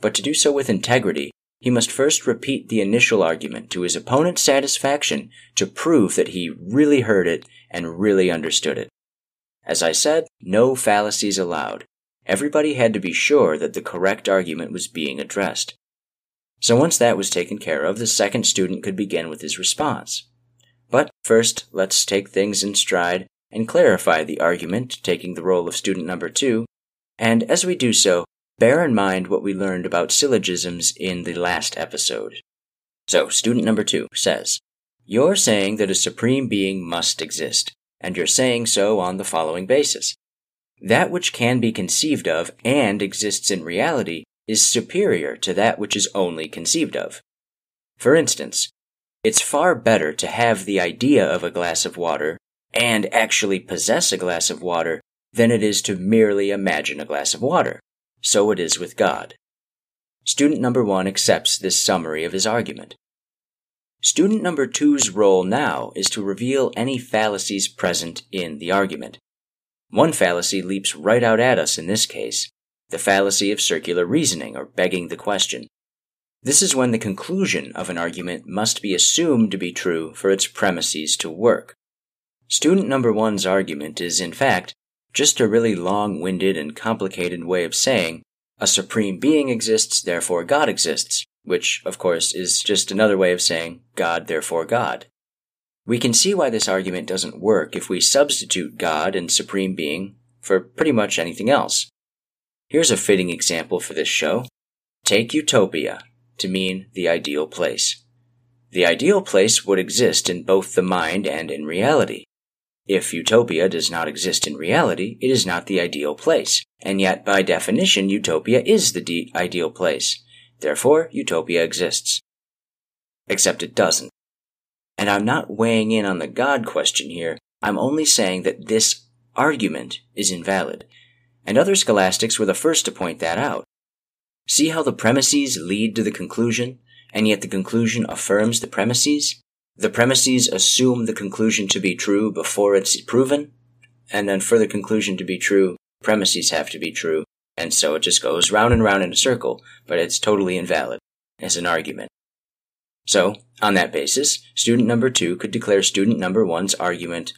B: But to do so with integrity, he must first repeat the initial argument to his opponent's satisfaction to prove that he really heard it and really understood it. As I said, no fallacies allowed. Everybody had to be sure that the correct argument was being addressed. So once that was taken care of, the second student could begin with his response. But first, let's take things in stride and clarify the argument, taking the role of student number two, And as we do so, bear in mind what we learned about syllogisms in the last episode. So, student number two says, You're saying that a supreme being must exist, and you're saying so on the following basis. That which can be conceived of and exists in reality is superior to that which is only conceived of. For instance, it's far better to have the idea of a glass of water and actually possess a glass of water than it is to merely imagine a glass of water. So it is with God. Student number one accepts this summary of his argument. Student number two's role now is to reveal any fallacies present in the argument. One fallacy leaps right out at us in this case the fallacy of circular reasoning or begging the question. This is when the conclusion of an argument must be assumed to be true for its premises to work. Student number one's argument is, in fact, just a really long winded and complicated way of saying a supreme being exists, therefore God exists, which, of course, is just another way of saying God, therefore God. We can see why this argument doesn't work if we substitute God and Supreme Being for pretty much anything else. Here's a fitting example for this show. Take utopia to mean the ideal place. The ideal place would exist in both the mind and in reality. If utopia does not exist in reality, it is not the ideal place, and yet by definition utopia is the de- ideal place. Therefore, utopia exists. Except it doesn't. And I'm not weighing in on the God question here, I'm only saying that this argument is invalid. And other scholastics were the first to point that out. See how the premises lead to the conclusion, and yet the conclusion affirms the premises? The premises assume the conclusion to be true before it's proven, and then for the conclusion to be true, premises have to be true, and so it just goes round and round in a circle, but it's totally invalid as an argument. So, on that basis, student number two could declare student number one's argument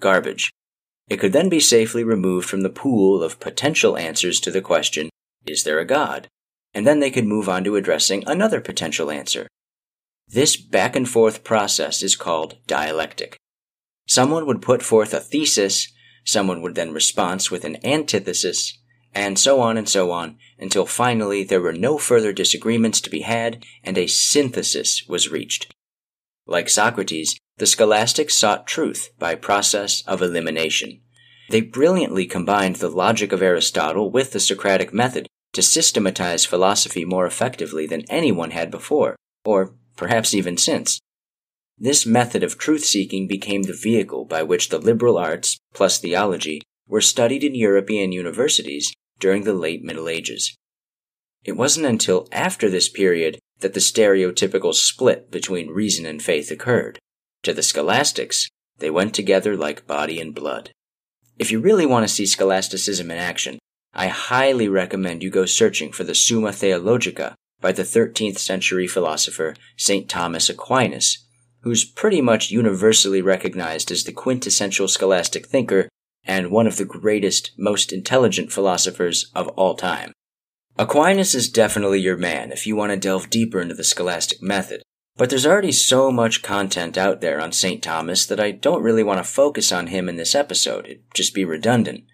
B: garbage. It could then be safely removed from the pool of potential answers to the question, is there a God? And then they could move on to addressing another potential answer. This back and forth process is called dialectic. Someone would put forth a thesis, someone would then respond with an antithesis, and so on and so on, until finally there were no further disagreements to be had and a synthesis was reached. Like Socrates, the scholastics sought truth by process of elimination. They brilliantly combined the logic of Aristotle with the Socratic method to systematize philosophy more effectively than anyone had before, or perhaps even since. This method of truth seeking became the vehicle by which the liberal arts, plus theology, were studied in European universities during the late Middle Ages. It wasn't until after this period that the stereotypical split between reason and faith occurred. To the scholastics, they went together like body and blood. If you really want to see scholasticism in action, I highly recommend you go searching for the Summa Theologica by the 13th century philosopher St. Thomas Aquinas, who's pretty much universally recognized as the quintessential scholastic thinker and one of the greatest, most intelligent philosophers of all time. Aquinas is definitely your man if you want to delve deeper into the scholastic method, but there's already so much content out there on St. Thomas that I don't really want to focus on him in this episode, it'd just be redundant.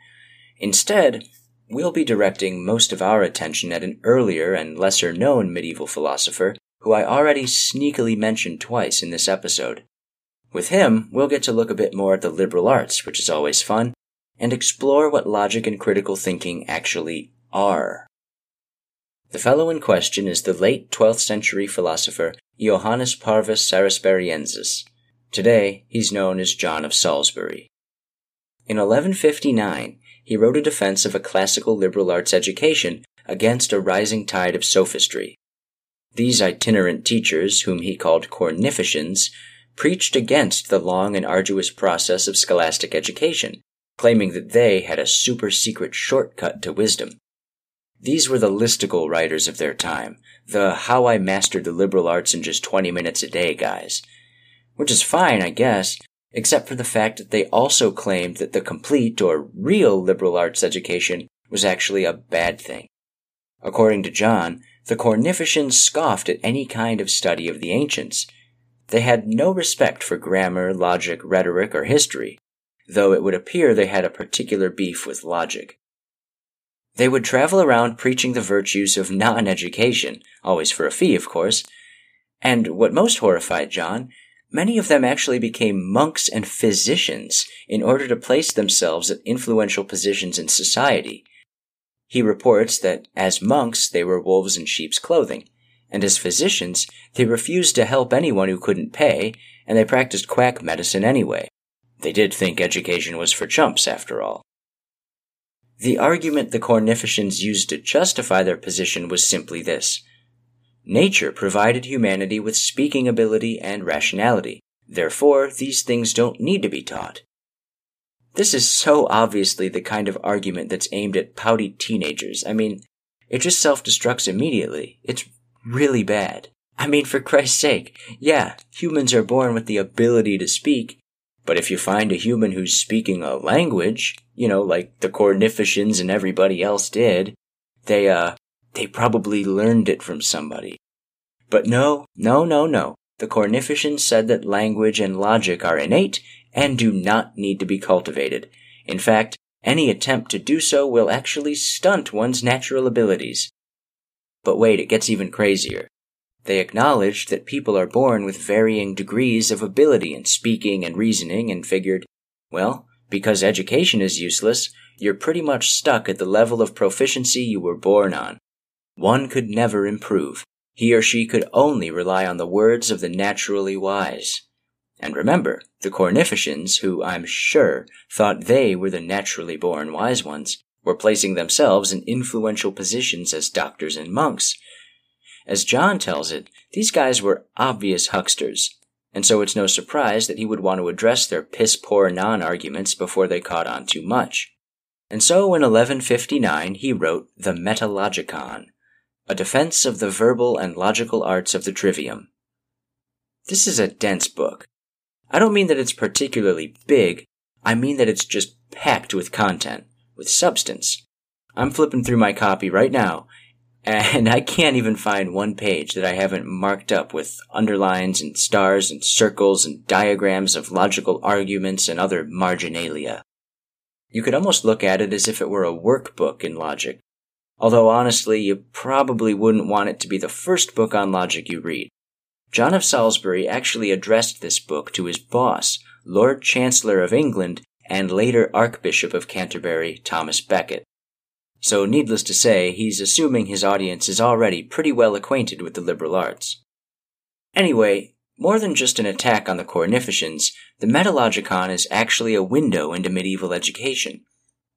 B: Instead, we'll be directing most of our attention at an earlier and lesser known medieval philosopher who I already sneakily mentioned twice in this episode. With him, we'll get to look a bit more at the liberal arts, which is always fun, and explore what logic and critical thinking actually are. The fellow in question is the late 12th century philosopher Johannes Parvus Salisburiensis. Today, he's known as John of Salisbury. In 1159, he wrote a defense of a classical liberal arts education against a rising tide of sophistry. These itinerant teachers, whom he called Cornificians, preached against the long and arduous process of scholastic education, claiming that they had a super secret shortcut to wisdom. These were the listicle writers of their time, the how I mastered the liberal arts in just 20 minutes a day guys. Which is fine, I guess, except for the fact that they also claimed that the complete or real liberal arts education was actually a bad thing. According to John, the Cornificians scoffed at any kind of study of the ancients. They had no respect for grammar, logic, rhetoric, or history, though it would appear they had a particular beef with logic. They would travel around preaching the virtues of non education, always for a fee, of course. And what most horrified John, many of them actually became monks and physicians in order to place themselves at influential positions in society. He reports that as monks they were wolves in sheep's clothing, and as physicians they refused to help anyone who couldn't pay, and they practiced quack medicine anyway. They did think education was for chumps, after all. The argument the Cornificians used to justify their position was simply this. Nature provided humanity with speaking ability and rationality. Therefore, these things don't need to be taught. This is so obviously the kind of argument that's aimed at pouty teenagers. I mean, it just self destructs immediately. It's really bad. I mean, for Christ's sake, yeah, humans are born with the ability to speak, but if you find a human who's speaking a language, you know, like the Cornifications and everybody else did, they, uh, they probably learned it from somebody. But no, no, no, no. The Cornifications said that language and logic are innate and do not need to be cultivated. In fact, any attempt to do so will actually stunt one's natural abilities. But wait, it gets even crazier. They acknowledged that people are born with varying degrees of ability in speaking and reasoning and figured, well, because education is useless, you're pretty much stuck at the level of proficiency you were born on. One could never improve. He or she could only rely on the words of the naturally wise. And remember, the Cornificians, who I'm sure thought they were the naturally born wise ones, were placing themselves in influential positions as doctors and monks, as John tells it, these guys were obvious hucksters, and so it's no surprise that he would want to address their piss poor non arguments before they caught on too much. And so in 1159 he wrote the Metalogicon, a defense of the verbal and logical arts of the trivium. This is a dense book. I don't mean that it's particularly big, I mean that it's just packed with content, with substance. I'm flipping through my copy right now, and I can't even find one page that I haven't marked up with underlines and stars and circles and diagrams of logical arguments and other marginalia. You could almost look at it as if it were a workbook in logic, although honestly, you probably wouldn't want it to be the first book on logic you read. John of Salisbury actually addressed this book to his boss, Lord Chancellor of England and later Archbishop of Canterbury, Thomas Becket. So, needless to say, he's assuming his audience is already pretty well acquainted with the liberal arts. Anyway, more than just an attack on the Cornifications, the Metalogicon is actually a window into medieval education.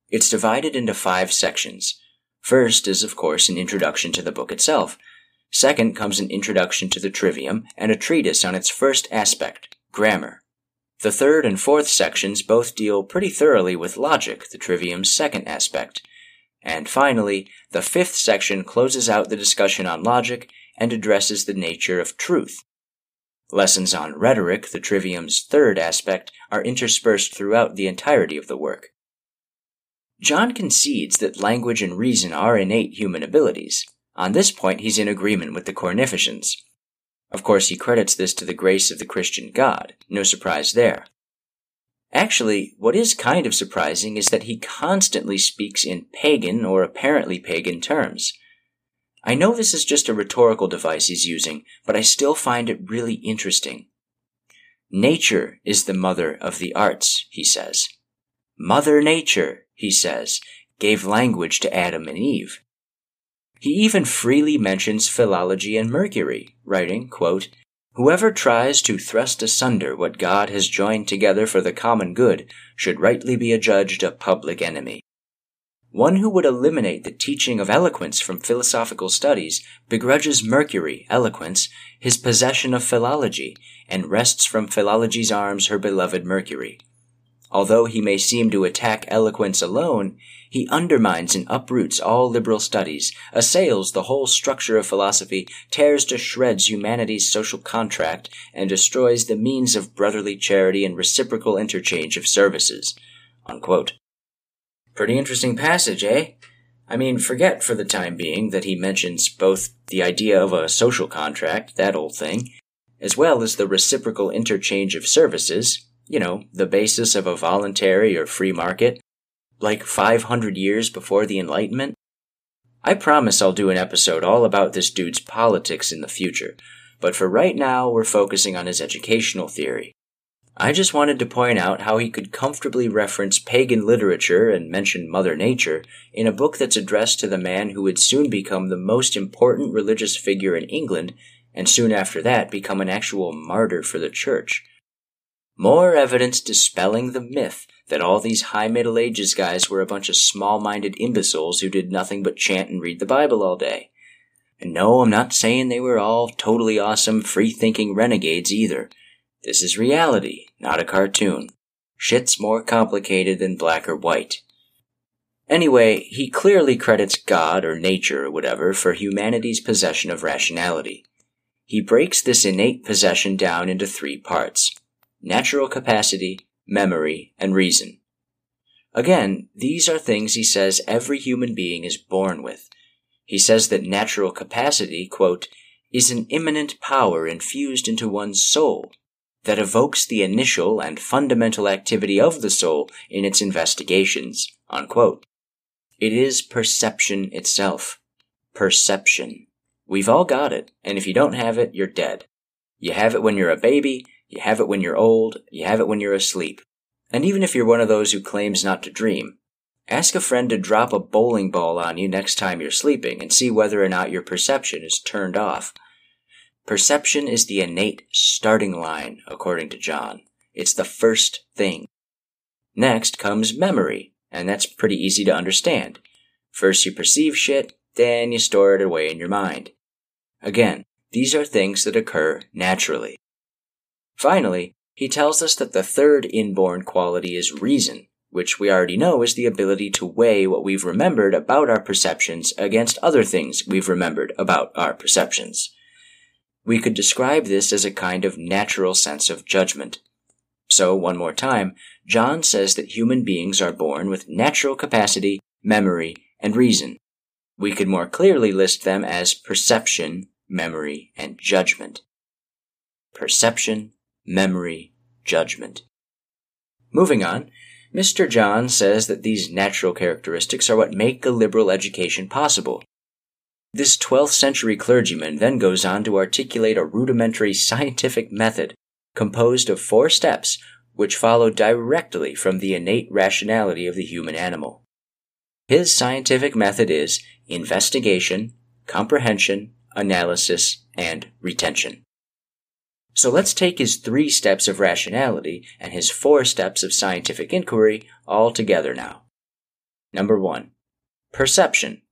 B: It's divided into five sections. First is, of course, an introduction to the book itself. Second comes an introduction to the trivium and a treatise on its first aspect, grammar. The third and fourth sections both deal pretty thoroughly with logic, the trivium's second aspect. And finally, the fifth section closes out the discussion on logic and addresses the nature of truth. Lessons on rhetoric, the trivium's third aspect, are interspersed throughout the entirety of the work. John concedes that language and reason are innate human abilities. On this point, he's in agreement with the Cornifications. Of course, he credits this to the grace of the Christian God. No surprise there. Actually, what is kind of surprising is that he constantly speaks in pagan or apparently pagan terms. I know this is just a rhetorical device he's using, but I still find it really interesting. Nature is the mother of the arts, he says. Mother Nature, he says, gave language to Adam and Eve. He even freely mentions philology and Mercury, writing, quote, Whoever tries to thrust asunder what God has joined together for the common good should rightly be adjudged a public enemy. One who would eliminate the teaching of eloquence from philosophical studies begrudges Mercury, eloquence, his possession of philology, and wrests from philology's arms her beloved Mercury. Although he may seem to attack eloquence alone, he undermines and uproots all liberal studies, assails the whole structure of philosophy, tears to shreds humanity's social contract, and destroys the means of brotherly charity and reciprocal interchange of services. Unquote. Pretty interesting passage, eh? I mean, forget for the time being that he mentions both the idea of a social contract, that old thing, as well as the reciprocal interchange of services, you know, the basis of a voluntary or free market, like 500 years before the Enlightenment? I promise I'll do an episode all about this dude's politics in the future, but for right now, we're focusing on his educational theory. I just wanted to point out how he could comfortably reference pagan literature and mention Mother Nature in a book that's addressed to the man who would soon become the most important religious figure in England and soon after that become an actual martyr for the church. More evidence dispelling the myth that all these high Middle Ages guys were a bunch of small minded imbeciles who did nothing but chant and read the Bible all day. And no, I'm not saying they were all totally awesome, free thinking renegades either. This is reality, not a cartoon. Shit's more complicated than black or white. Anyway, he clearly credits God or nature or whatever for humanity's possession of rationality. He breaks this innate possession down into three parts natural capacity, memory, and reason. Again, these are things he says every human being is born with. He says that natural capacity, quote, is an immanent power infused into one's soul, that evokes the initial and fundamental activity of the soul in its investigations. Unquote. It is perception itself. Perception. We've all got it, and if you don't have it, you're dead. You have it when you're a baby, you have it when you're old, you have it when you're asleep. And even if you're one of those who claims not to dream, ask a friend to drop a bowling ball on you next time you're sleeping and see whether or not your perception is turned off. Perception is the innate starting line, according to John. It's the first thing. Next comes memory, and that's pretty easy to understand. First you perceive shit, then you store it away in your mind. Again, these are things that occur naturally. Finally, he tells us that the third inborn quality is reason, which we already know is the ability to weigh what we've remembered about our perceptions against other things we've remembered about our perceptions. We could describe this as a kind of natural sense of judgment. So, one more time, John says that human beings are born with natural capacity, memory, and reason. We could more clearly list them as perception, memory, and judgment. Perception, memory, judgment. Moving on, Mr. John says that these natural characteristics are what make a liberal education possible, this 12th century clergyman then goes on to articulate a rudimentary scientific method composed of four steps which follow directly from the innate rationality of the human animal. His scientific method is investigation, comprehension, analysis, and retention. So let's take his three steps of rationality and his four steps of scientific inquiry all together now. Number one, perception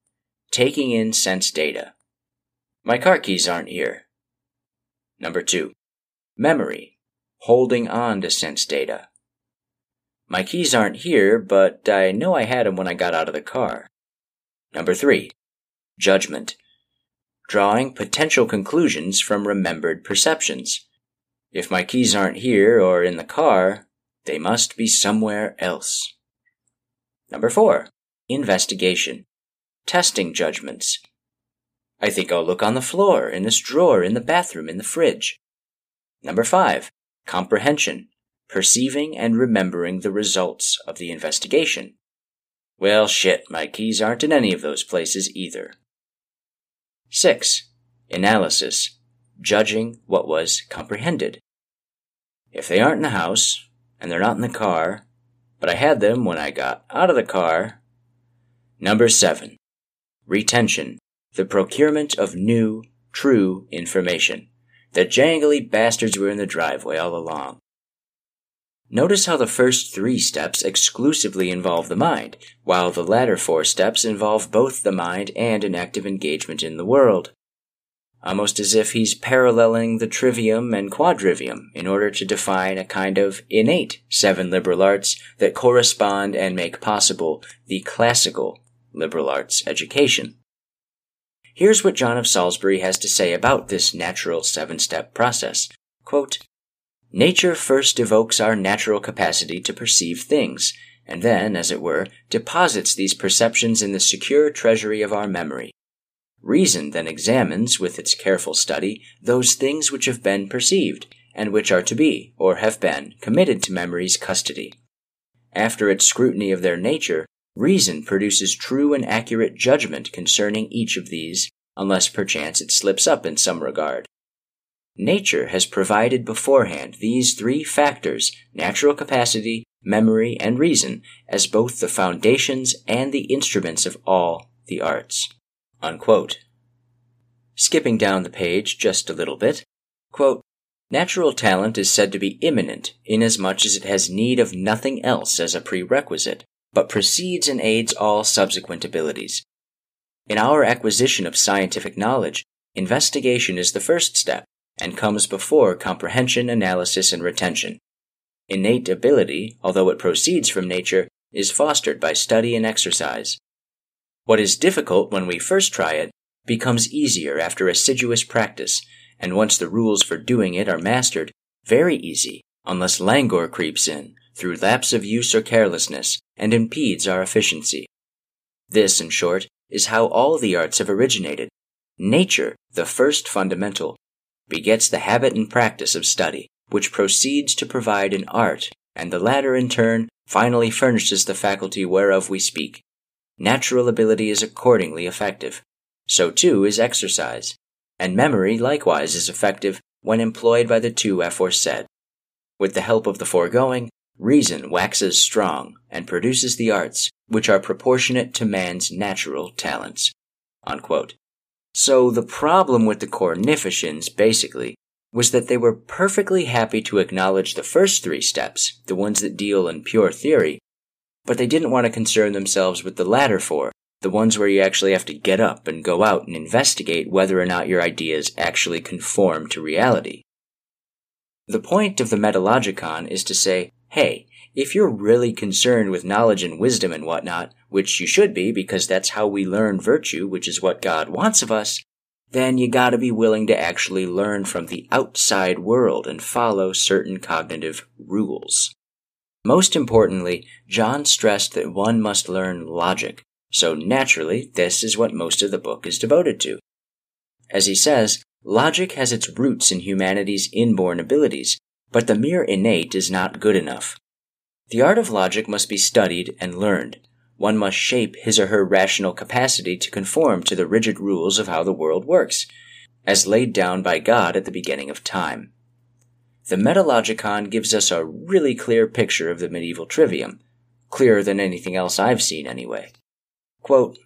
B: taking in sense data. My car keys aren't here. Number two, memory, holding on to sense data. My keys aren't here, but I know I had them when I got out of the car. Number three, judgment, drawing potential conclusions from remembered perceptions. If my keys aren't here or in the car, they must be somewhere else. Number four, investigation, testing judgments. I think I'll look on the floor, in this drawer, in the bathroom, in the fridge. Number five, comprehension, perceiving and remembering the results of the investigation. Well, shit, my keys aren't in any of those places either. 6. Analysis, judging what was comprehended. If they aren't in the house, and they're not in the car, but I had them when I got out of the car. Number 7. Retention, the procurement of new, true information. The jangly bastards were in the driveway all along. Notice how the first three steps exclusively involve the mind, while the latter four steps involve both the mind and an active engagement in the world. Almost as if he's paralleling the trivium and quadrivium in order to define a kind of innate seven liberal arts that correspond and make possible the classical liberal arts education. Here's what John of Salisbury has to say about this natural seven step process. Quote, Nature first evokes our natural capacity to perceive things, and then, as it were, deposits these perceptions in the secure treasury of our memory. Reason then examines, with its careful study, those things which have been perceived, and which are to be, or have been, committed to memory's custody. After its scrutiny of their nature, Reason produces true and accurate judgment concerning each of these, unless perchance it slips up in some regard. Nature has provided beforehand these three factors natural capacity, memory, and reason as both the foundations and the instruments of all the arts. Unquote. Skipping down the page just a little bit, quote, Natural talent is said to be immanent, inasmuch as it has need of nothing else as a prerequisite, but precedes and aids all subsequent abilities. In our acquisition of scientific knowledge, investigation is the first step, and comes before comprehension, analysis, and retention. Innate ability, although it proceeds from nature, is fostered by study and exercise. What is difficult when we first try it becomes easier after assiduous practice, and once the rules for doing it are mastered, very easy, unless languor creeps in through lapse of use or carelessness and impedes our efficiency. This, in short, is how all the arts have originated. Nature, the first fundamental, begets the habit and practice of study, which proceeds to provide an art, and the latter, in turn, finally furnishes the faculty whereof we speak. Natural ability is accordingly effective. So too is exercise, and memory likewise is effective when employed by the two aforesaid. With the help of the foregoing, reason waxes strong and produces the arts, which are proportionate to man's natural talents. Unquote. So the problem with the Cornificians, basically, was that they were perfectly happy to acknowledge the first three steps, the ones that deal in pure theory, but they didn't want to concern themselves with the latter four, the ones where you actually have to get up and go out and investigate whether or not your ideas actually conform to reality. The point of the Metalogicon is to say, hey, if you're really concerned with knowledge and wisdom and whatnot, which you should be because that's how we learn virtue, which is what God wants of us, then you gotta be willing to actually learn from the outside world and follow certain cognitive rules. Most importantly, John stressed that one must learn logic, so naturally, this is what most of the book is devoted to. As he says, logic has its roots in humanity's inborn abilities, but the mere innate is not good enough. The art of logic must be studied and learned. One must shape his or her rational capacity to conform to the rigid rules of how the world works, as laid down by God at the beginning of time. The Metalogicon gives us a really clear picture of the medieval trivium, clearer than anything else I've seen anyway. Quote,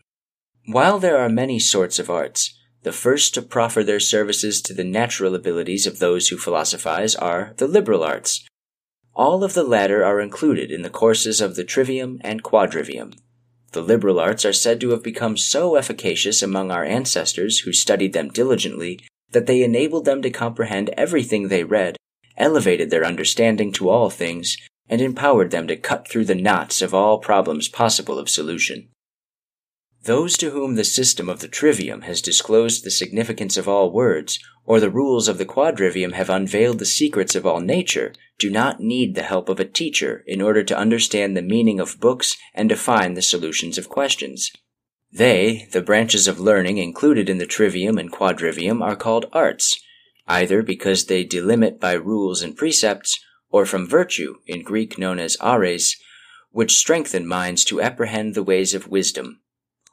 B: While there are many sorts of arts, the first to proffer their services to the natural abilities of those who philosophize are the liberal arts. All of the latter are included in the courses of the trivium and quadrivium. The liberal arts are said to have become so efficacious among our ancestors who studied them diligently that they enabled them to comprehend everything they read, elevated their understanding to all things, and empowered them to cut through the knots of all problems possible of solution. Those to whom the system of the trivium has disclosed the significance of all words, or the rules of the quadrivium have unveiled the secrets of all nature, do not need the help of a teacher in order to understand the meaning of books and define the solutions of questions. They, the branches of learning included in the trivium and quadrivium, are called arts, either because they delimit by rules and precepts, or from virtue, in Greek known as ares, which strengthen minds to apprehend the ways of wisdom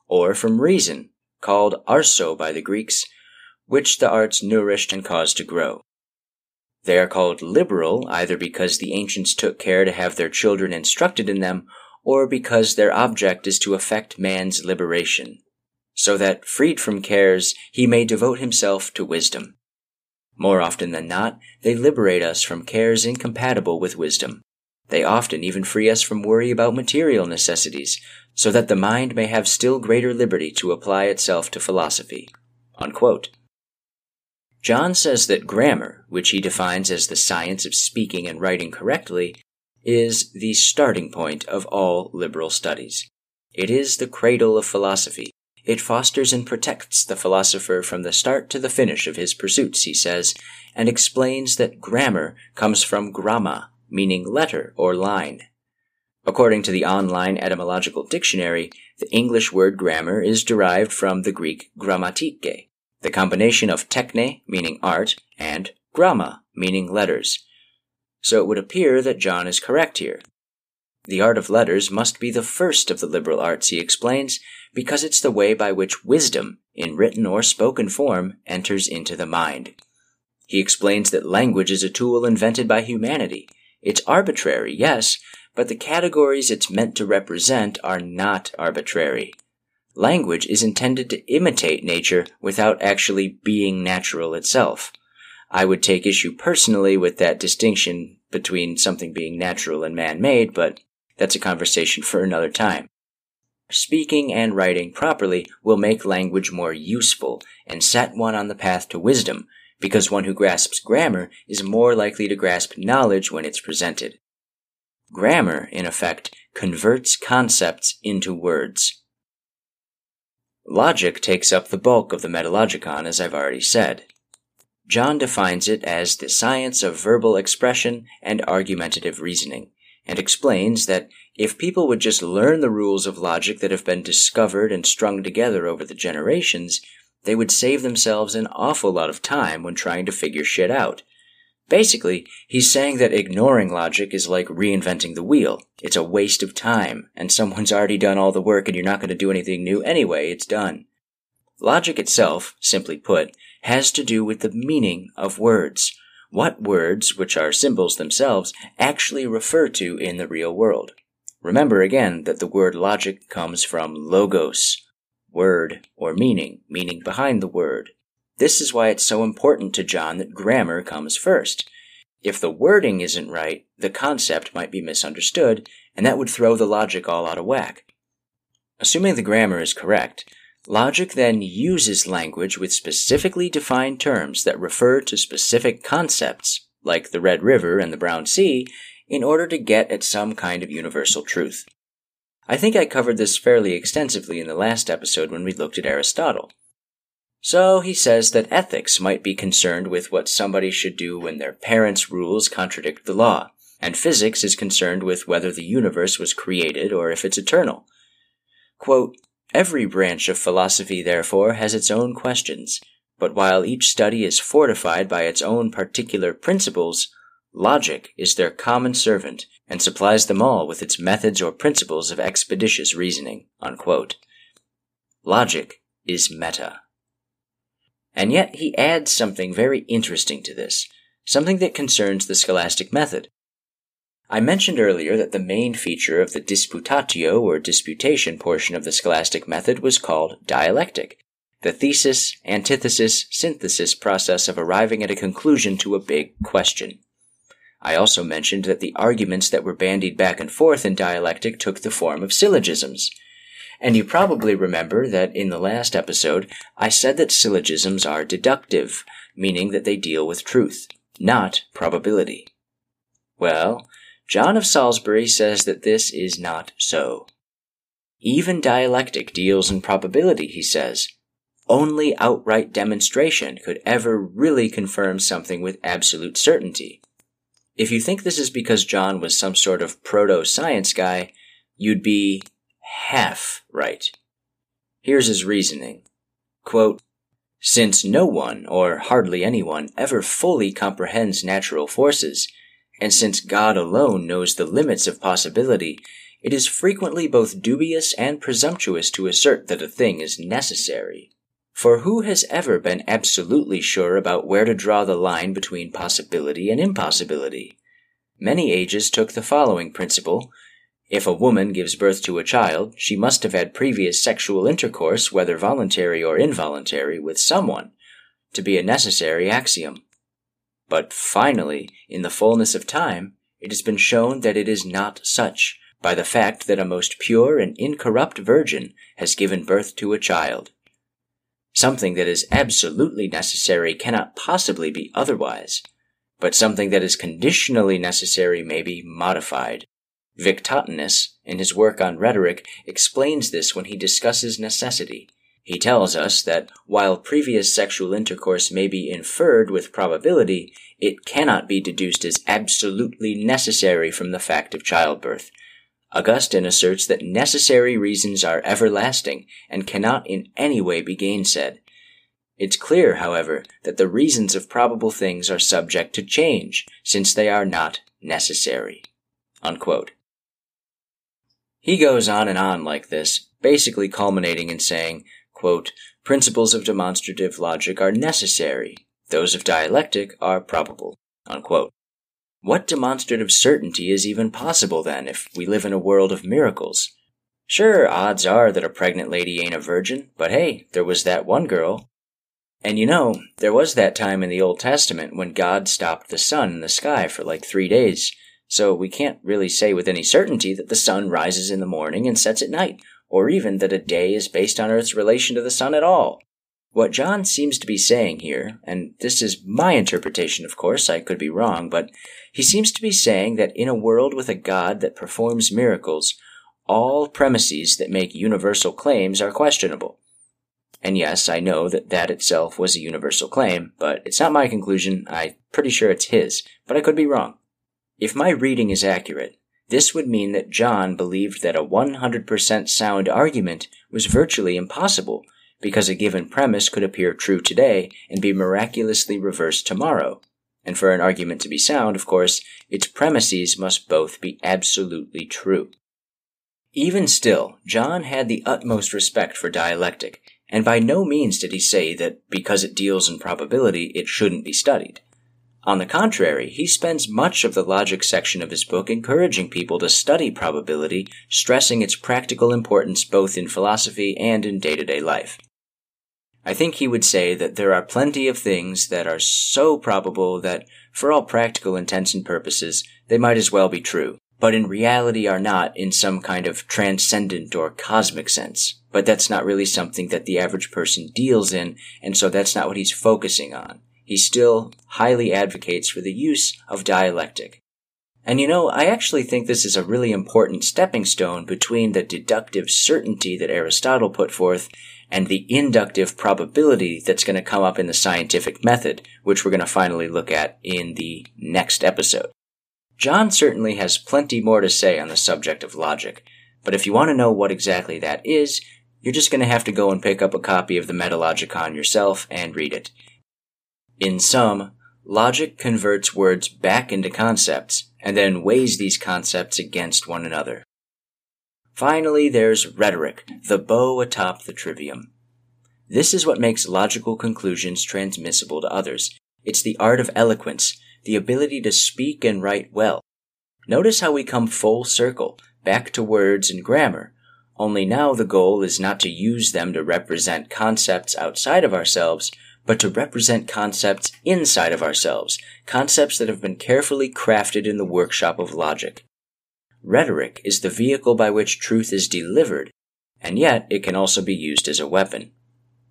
B: or from reason, called arso by the Greeks, which the arts nourished and caused to grow. They are called liberal either because the ancients took care to have their children instructed in them, or because their object is to effect man's liberation, so that, freed from cares, he may devote himself to wisdom. More often than not, they liberate us from cares incompatible with wisdom. They often even free us from worry about material necessities, so that the mind may have still greater liberty to apply itself to philosophy. Unquote. John says that grammar, which he defines as the science of speaking and writing correctly, is the starting point of all liberal studies. It is the cradle of philosophy. It fosters and protects the philosopher from the start to the finish of his pursuits, he says, and explains that grammar comes from gramma, meaning letter or line. According to the online etymological dictionary, the English word grammar is derived from the Greek grammatike, the combination of techne, meaning art, and gramma, meaning letters. So it would appear that John is correct here. The art of letters must be the first of the liberal arts, he explains, because it's the way by which wisdom, in written or spoken form, enters into the mind. He explains that language is a tool invented by humanity. It's arbitrary, yes, but the categories it's meant to represent are not arbitrary. Language is intended to imitate nature without actually being natural itself. I would take issue personally with that distinction between something being natural and man made, but that's a conversation for another time. Speaking and writing properly will make language more useful and set one on the path to wisdom, because one who grasps grammar is more likely to grasp knowledge when it's presented. Grammar, in effect, converts concepts into words. Logic takes up the bulk of the Metalogicon, as I've already said. John defines it as the science of verbal expression and argumentative reasoning and explains that if people would just learn the rules of logic that have been discovered and strung together over the generations, they would save themselves an awful lot of time when trying to figure shit out. Basically, he's saying that ignoring logic is like reinventing the wheel. It's a waste of time, and someone's already done all the work and you're not going to do anything new anyway, it's done. Logic itself, simply put, has to do with the meaning of words what words, which are symbols themselves, actually refer to in the real world. Remember again that the word logic comes from logos, word or meaning, meaning behind the word. This is why it's so important to John that grammar comes first. If the wording isn't right, the concept might be misunderstood, and that would throw the logic all out of whack. Assuming the grammar is correct, Logic then uses language with specifically defined terms that refer to specific concepts, like the Red River and the Brown Sea, in order to get at some kind of universal truth. I think I covered this fairly extensively in the last episode when we looked at Aristotle. So he says that ethics might be concerned with what somebody should do when their parents' rules contradict the law, and physics is concerned with whether the universe was created or if it's eternal. Quote, Every branch of philosophy, therefore, has its own questions, but while each study is fortified by its own particular principles, logic is their common servant and supplies them all with its methods or principles of expeditious reasoning. Unquote. Logic is meta. And yet he adds something very interesting to this, something that concerns the scholastic method. I mentioned earlier that the main feature of the disputatio or disputation portion of the scholastic method was called dialectic, the thesis, antithesis, synthesis process of arriving at a conclusion to a big question. I also mentioned that the arguments that were bandied back and forth in dialectic took the form of syllogisms. And you probably remember that in the last episode, I said that syllogisms are deductive, meaning that they deal with truth, not probability. Well, John of Salisbury says that this is not so. Even dialectic deals in probability, he says. Only outright demonstration could ever really confirm something with absolute certainty. If you think this is because John was some sort of proto science guy, you'd be half right. Here's his reasoning. Quote, Since no one, or hardly anyone, ever fully comprehends natural forces, and since God alone knows the limits of possibility, it is frequently both dubious and presumptuous to assert that a thing is necessary. For who has ever been absolutely sure about where to draw the line between possibility and impossibility? Many ages took the following principle. If a woman gives birth to a child, she must have had previous sexual intercourse, whether voluntary or involuntary, with someone, to be a necessary axiom. But finally, in the fullness of time, it has been shown that it is not such by the fact that a most pure and incorrupt virgin has given birth to a child. Something that is absolutely necessary cannot possibly be otherwise, but something that is conditionally necessary may be modified. Victorinus, in his work on rhetoric, explains this when he discusses necessity. He tells us that while previous sexual intercourse may be inferred with probability, it cannot be deduced as absolutely necessary from the fact of childbirth. Augustine asserts that necessary reasons are everlasting and cannot in any way be gainsaid. It's clear, however, that the reasons of probable things are subject to change, since they are not necessary. Unquote. He goes on and on like this, basically culminating in saying, quote, Principles of demonstrative logic are necessary. Those of dialectic are probable. Unquote. What demonstrative certainty is even possible then if we live in a world of miracles? Sure, odds are that a pregnant lady ain't a virgin, but hey, there was that one girl. And you know, there was that time in the Old Testament when God stopped the sun in the sky for like three days, so we can't really say with any certainty that the sun rises in the morning and sets at night, or even that a day is based on Earth's relation to the sun at all. What John seems to be saying here, and this is my interpretation, of course, I could be wrong, but he seems to be saying that in a world with a God that performs miracles, all premises that make universal claims are questionable. And yes, I know that that itself was a universal claim, but it's not my conclusion. I'm pretty sure it's his, but I could be wrong. If my reading is accurate, this would mean that John believed that a 100% sound argument was virtually impossible because a given premise could appear true today and be miraculously reversed tomorrow. And for an argument to be sound, of course, its premises must both be absolutely true. Even still, John had the utmost respect for dialectic, and by no means did he say that because it deals in probability, it shouldn't be studied. On the contrary, he spends much of the logic section of his book encouraging people to study probability, stressing its practical importance both in philosophy and in day to day life. I think he would say that there are plenty of things that are so probable that, for all practical intents and purposes, they might as well be true, but in reality are not in some kind of transcendent or cosmic sense. But that's not really something that the average person deals in, and so that's not what he's focusing on he still highly advocates for the use of dialectic. And you know, I actually think this is a really important stepping stone between the deductive certainty that Aristotle put forth and the inductive probability that's going to come up in the scientific method, which we're going to finally look at in the next episode. John certainly has plenty more to say on the subject of logic, but if you want to know what exactly that is, you're just going to have to go and pick up a copy of the Metalogicon yourself and read it. In sum, logic converts words back into concepts and then weighs these concepts against one another. Finally, there's rhetoric, the bow atop the trivium. This is what makes logical conclusions transmissible to others. It's the art of eloquence, the ability to speak and write well. Notice how we come full circle, back to words and grammar, only now the goal is not to use them to represent concepts outside of ourselves, but to represent concepts inside of ourselves, concepts that have been carefully crafted in the workshop of logic. Rhetoric is the vehicle by which truth is delivered, and yet it can also be used as a weapon.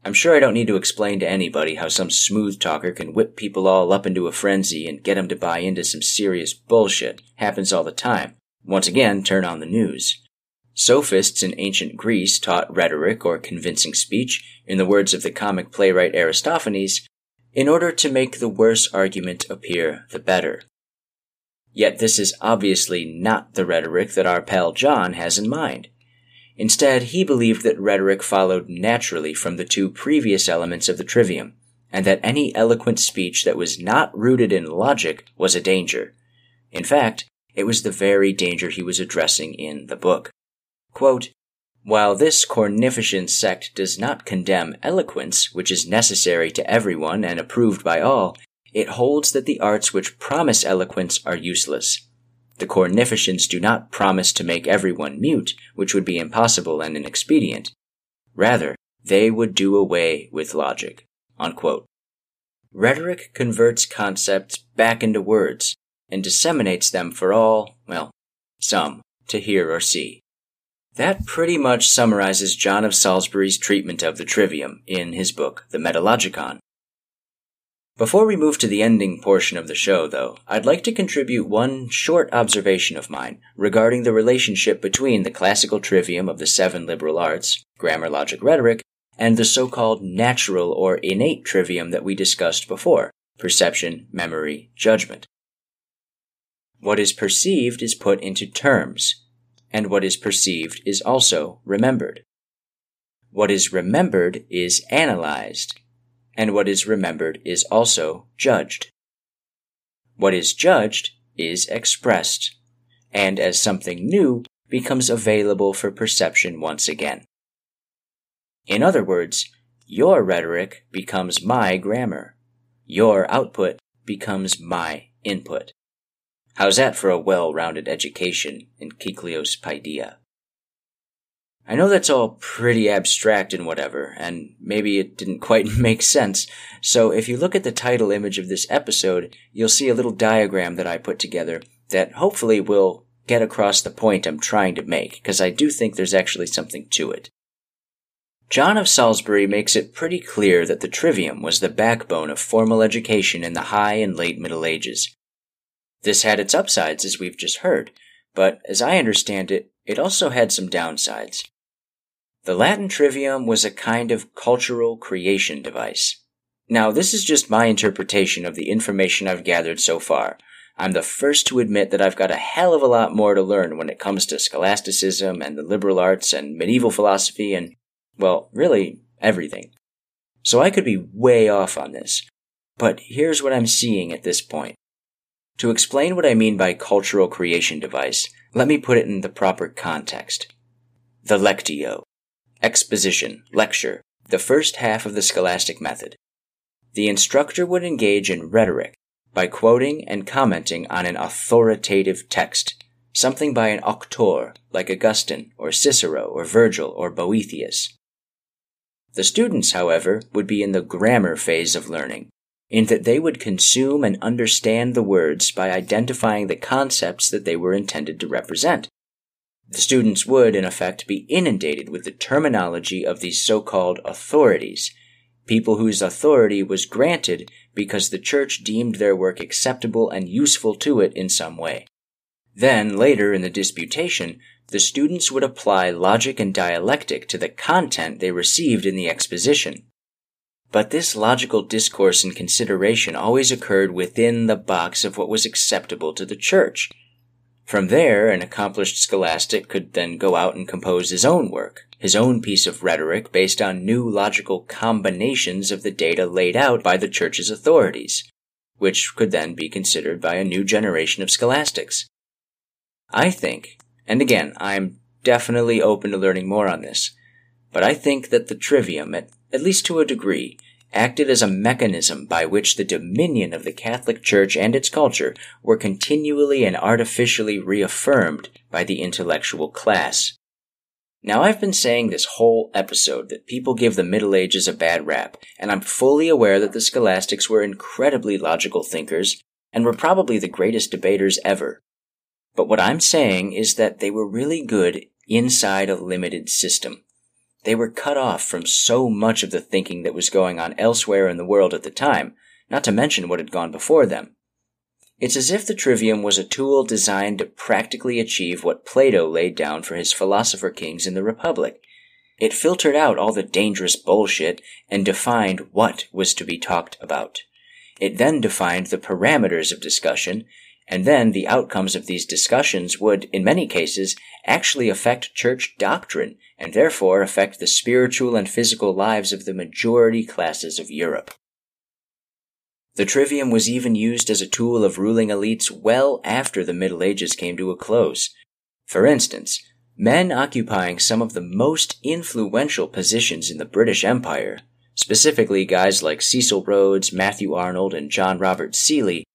B: I'm sure I don't need to explain to anybody how some smooth talker can whip people all up into a frenzy and get them to buy into some serious bullshit. Happens all the time. Once again, turn on the news. Sophists in ancient Greece taught rhetoric or convincing speech, in the words of the comic playwright Aristophanes, in order to make the worse argument appear the better. Yet this is obviously not the rhetoric that our pal John has in mind. Instead, he believed that rhetoric followed naturally from the two previous elements of the trivium, and that any eloquent speech that was not rooted in logic was a danger. In fact, it was the very danger he was addressing in the book. Quote, While this Cornifician sect does not condemn eloquence, which is necessary to everyone and approved by all, it holds that the arts which promise eloquence are useless. The Cornificians do not promise to make everyone mute, which would be impossible and inexpedient. Rather, they would do away with logic. Unquote. Rhetoric converts concepts back into words and disseminates them for all, well, some, to hear or see. That pretty much summarizes John of Salisbury's treatment of the trivium in his book, The Metalogicon. Before we move to the ending portion of the show, though, I'd like to contribute one short observation of mine regarding the relationship between the classical trivium of the seven liberal arts, grammar, logic, rhetoric, and the so-called natural or innate trivium that we discussed before, perception, memory, judgment. What is perceived is put into terms, and what is perceived is also remembered. What is remembered is analyzed, and what is remembered is also judged. What is judged is expressed, and as something new, becomes available for perception once again. In other words, your rhetoric becomes my grammar. Your output becomes my input. How's that for a well rounded education in Kyklios Paideia? I know that's all pretty abstract and whatever, and maybe it didn't quite *laughs* make sense, so if you look at the title image of this episode, you'll see a little diagram that I put together that hopefully will get across the point I'm trying to make, because I do think there's actually something to it. John of Salisbury makes it pretty clear that the trivium was the backbone of formal education in the high and late Middle Ages. This had its upsides, as we've just heard, but as I understand it, it also had some downsides. The Latin trivium was a kind of cultural creation device. Now, this is just my interpretation of the information I've gathered so far. I'm the first to admit that I've got a hell of a lot more to learn when it comes to scholasticism and the liberal arts and medieval philosophy and, well, really, everything. So I could be way off on this. But here's what I'm seeing at this point. To explain what I mean by cultural creation device, let me put it in the proper context. The Lectio, exposition, lecture, the first half of the scholastic method. The instructor would engage in rhetoric by quoting and commenting on an authoritative text, something by an auctor like Augustine or Cicero or Virgil or Boethius. The students, however, would be in the grammar phase of learning, in that they would consume and understand the words by identifying the concepts that they were intended to represent. The students would, in effect, be inundated with the terminology of these so-called authorities, people whose authority was granted because the church deemed their work acceptable and useful to it in some way. Then, later in the disputation, the students would apply logic and dialectic to the content they received in the exposition. But this logical discourse and consideration always occurred within the box of what was acceptable to the church. From there, an accomplished scholastic could then go out and compose his own work, his own piece of rhetoric based on new logical combinations of the data laid out by the church's authorities, which could then be considered by a new generation of scholastics. I think, and again, I'm definitely open to learning more on this, but I think that the trivium, at, at least to a degree, acted as a mechanism by which the dominion of the Catholic Church and its culture were continually and artificially reaffirmed by the intellectual class. Now, I've been saying this whole episode that people give the Middle Ages a bad rap, and I'm fully aware that the scholastics were incredibly logical thinkers and were probably the greatest debaters ever. But what I'm saying is that they were really good inside a limited system. They were cut off from so much of the thinking that was going on elsewhere in the world at the time, not to mention what had gone before them. It's as if the trivium was a tool designed to practically achieve what Plato laid down for his philosopher kings in the Republic. It filtered out all the dangerous bullshit and defined what was to be talked about. It then defined the parameters of discussion and then the outcomes of these discussions would, in many cases, actually affect church doctrine and therefore affect the spiritual and physical lives of the majority classes of Europe. The trivium was even used as a tool of ruling elites well after the Middle Ages came to a close. For instance, men occupying some of the most influential positions in the British Empire, specifically guys like Cecil Rhodes, Matthew Arnold, and John Robert Seeley,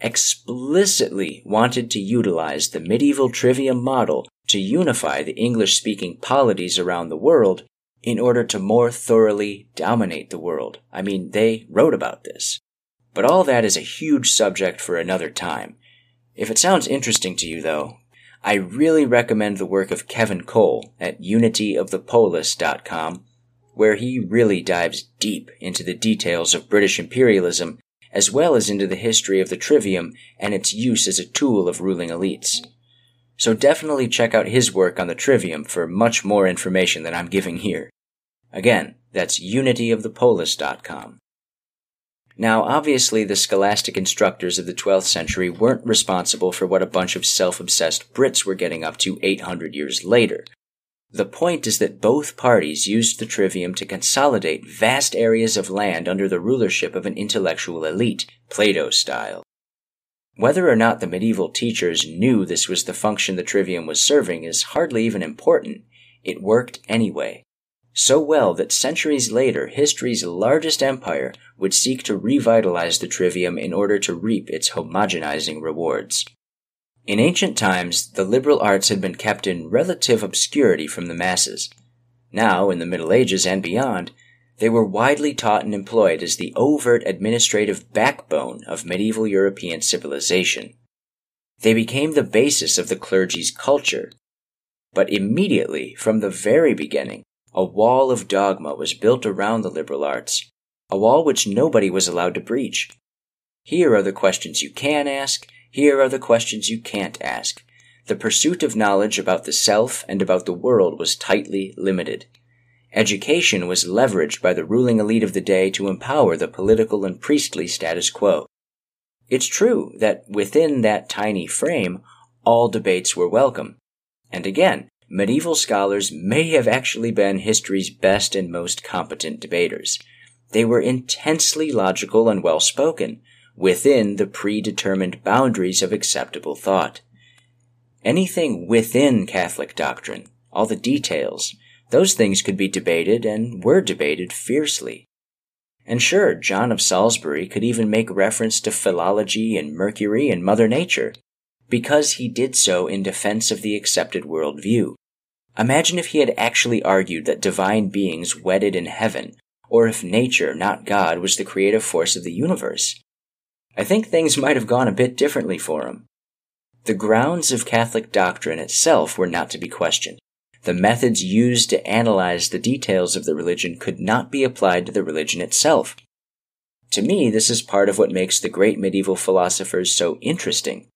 B: explicitly wanted to utilize the medieval trivium model to unify the English speaking polities around the world in order to more thoroughly dominate the world. I mean, they wrote about this. But all that is a huge subject for another time. If it sounds interesting to you, though, I really recommend the work of Kevin Cole at unityofthepolis.com, where he really dives deep into the details of British imperialism as well as into the history of the trivium and its use as a tool of ruling elites. So definitely check out his work on the trivium for much more information than I'm giving here. Again, that's unityofthepolis.com. Now, obviously, the scholastic instructors of the 12th century weren't responsible for what a bunch of self-obsessed Brits were getting up to 800 years later. The point is that both parties used the trivium to consolidate vast areas of land under the rulership of an intellectual elite, Plato style. Whether or not the medieval teachers knew this was the function the trivium was serving is hardly even important. It worked anyway. So well that centuries later, history's largest empire would seek to revitalize the trivium in order to reap its homogenizing rewards. In ancient times, the liberal arts had been kept in relative obscurity from the masses. Now, in the Middle Ages and beyond, they were widely taught and employed as the overt administrative backbone of medieval European civilization. They became the basis of the clergy's culture. But immediately, from the very beginning, a wall of dogma was built around the liberal arts, a wall which nobody was allowed to breach. Here are the questions you can ask, here are the questions you can't ask. The pursuit of knowledge about the self and about the world was tightly limited. Education was leveraged by the ruling elite of the day to empower the political and priestly status quo. It's true that within that tiny frame, all debates were welcome. And again, medieval scholars may have actually been history's best and most competent debaters. They were intensely logical and well spoken, within the predetermined boundaries of acceptable thought. Anything within Catholic doctrine, all the details, those things could be debated and were debated fiercely. And sure, John of Salisbury could even make reference to philology and Mercury and Mother Nature, because he did so in defense of the accepted worldview. Imagine if he had actually argued that divine beings wedded in heaven, or if nature, not God, was the creative force of the universe. I think things might have gone a bit differently for him. The grounds of Catholic doctrine itself were not to be questioned. The methods used to analyze the details of the religion could not be applied to the religion itself. To me, this is part of what makes the great medieval philosophers so interesting.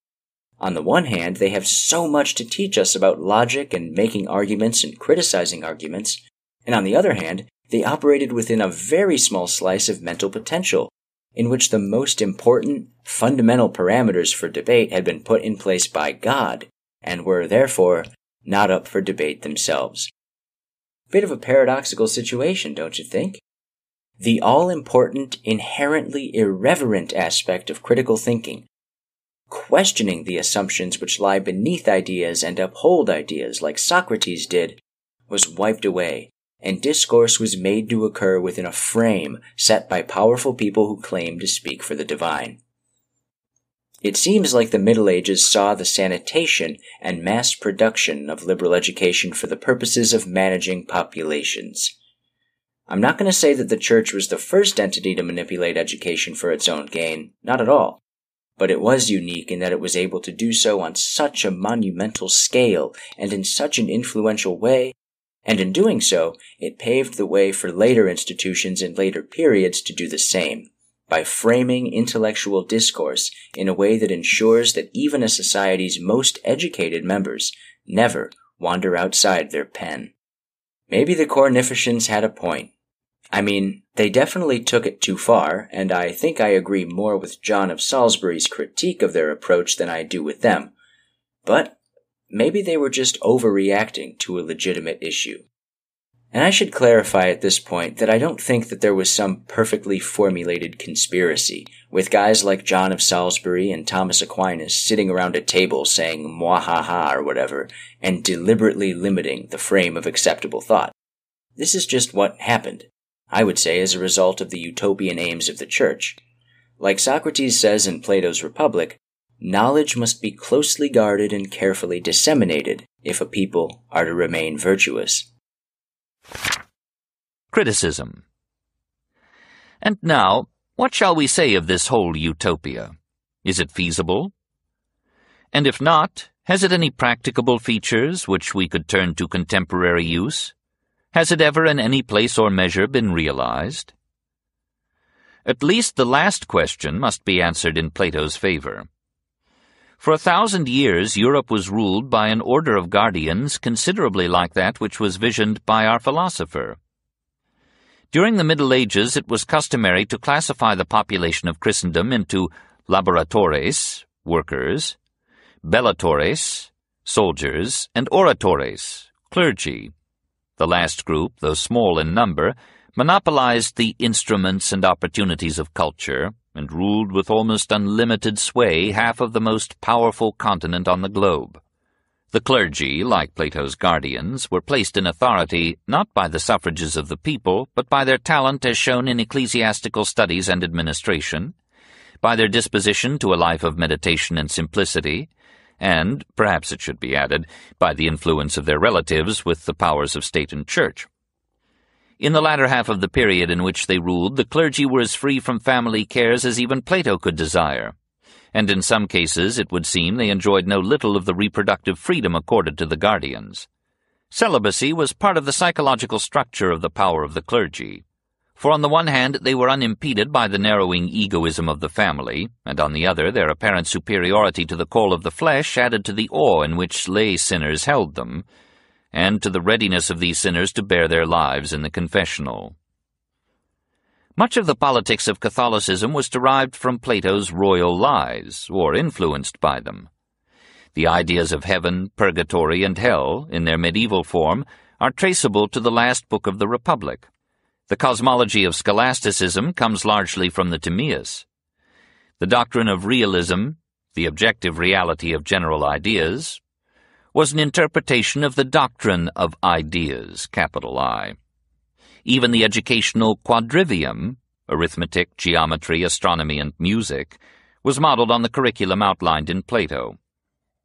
B: On the one hand, they have so much to teach us about logic and making arguments and criticizing arguments, and on the other hand, they operated within a very small slice of mental potential in which the most important, fundamental parameters for debate had been put in place by God, and were therefore not up for debate themselves. Bit of a paradoxical situation, don't you think? The all important, inherently irreverent aspect of critical thinking, questioning the assumptions which lie beneath ideas and uphold ideas like Socrates did, was wiped away and discourse was made to occur within a frame set by powerful people who claim to speak for the divine. It seems like the Middle Ages saw the sanitation and mass production of liberal education for the purposes of managing populations. I'm not going to say that the Church was the first entity to manipulate education for its own gain, not at all. But it was unique in that it was able to do so on such a monumental scale and in such an influential way and in doing so, it paved the way for later institutions in later periods to do the same, by framing intellectual discourse in a way that ensures that even a society's most educated members never wander outside their pen. Maybe the Cornificians had a point. I mean, they definitely took it too far, and I think I agree more with John of Salisbury's critique of their approach than I do with them. But maybe they were just overreacting to a legitimate issue. And I should clarify at this point that I don't think that there was some perfectly formulated conspiracy, with guys like John of Salisbury and Thomas Aquinas sitting around a table saying mwahaha or whatever, and deliberately limiting the frame of acceptable thought. This is just what happened, I would say as a result of the utopian aims of the Church. Like Socrates says in Plato's Republic, Knowledge must be closely guarded and carefully disseminated if a people are to remain virtuous.
E: Criticism. And now, what shall we say of this whole utopia? Is it feasible? And if not, has it any practicable features which we could turn to contemporary use? Has it ever in any place or measure been realized? At least the last question must be answered in Plato's favor. For a thousand years, Europe was ruled by an order of guardians considerably like that which was visioned by our philosopher. During the Middle Ages, it was customary to classify the population of Christendom into laboratores, workers, bellatores, soldiers, and oratores, clergy. The last group, though small in number, monopolized the instruments and opportunities of culture, and ruled with almost unlimited sway half of the most powerful continent on the globe. The clergy, like Plato's guardians, were placed in authority not by the suffrages of the people, but by their talent as shown in ecclesiastical studies and administration, by their disposition to a life of meditation and simplicity, and, perhaps it should be added, by the influence of their relatives with the powers of state and church. In the latter half of the period in which they ruled, the clergy were as free from family cares as even Plato could desire and in some cases it would seem they enjoyed no little of the reproductive freedom accorded to the guardians. Celibacy was part of the psychological structure of the power of the clergy. For on the one hand they were unimpeded by the narrowing egoism of the family, and on the other their apparent superiority to the call of the flesh added to the awe in which lay sinners held them, and to the readiness of these sinners to bare their lives in the confessional. Much of the politics of Catholicism was derived from Plato's royal lies, or influenced by them. The ideas of heaven, purgatory, and hell, in their medieval form, are traceable to the last book of the Republic. The cosmology of scholasticism comes largely from the Timaeus. The doctrine of realism, the objective reality of general ideas, was an interpretation of the doctrine of ideas, capital I. Even the educational quadrivium, arithmetic, geometry, astronomy, and music, was modeled on the curriculum outlined in Plato.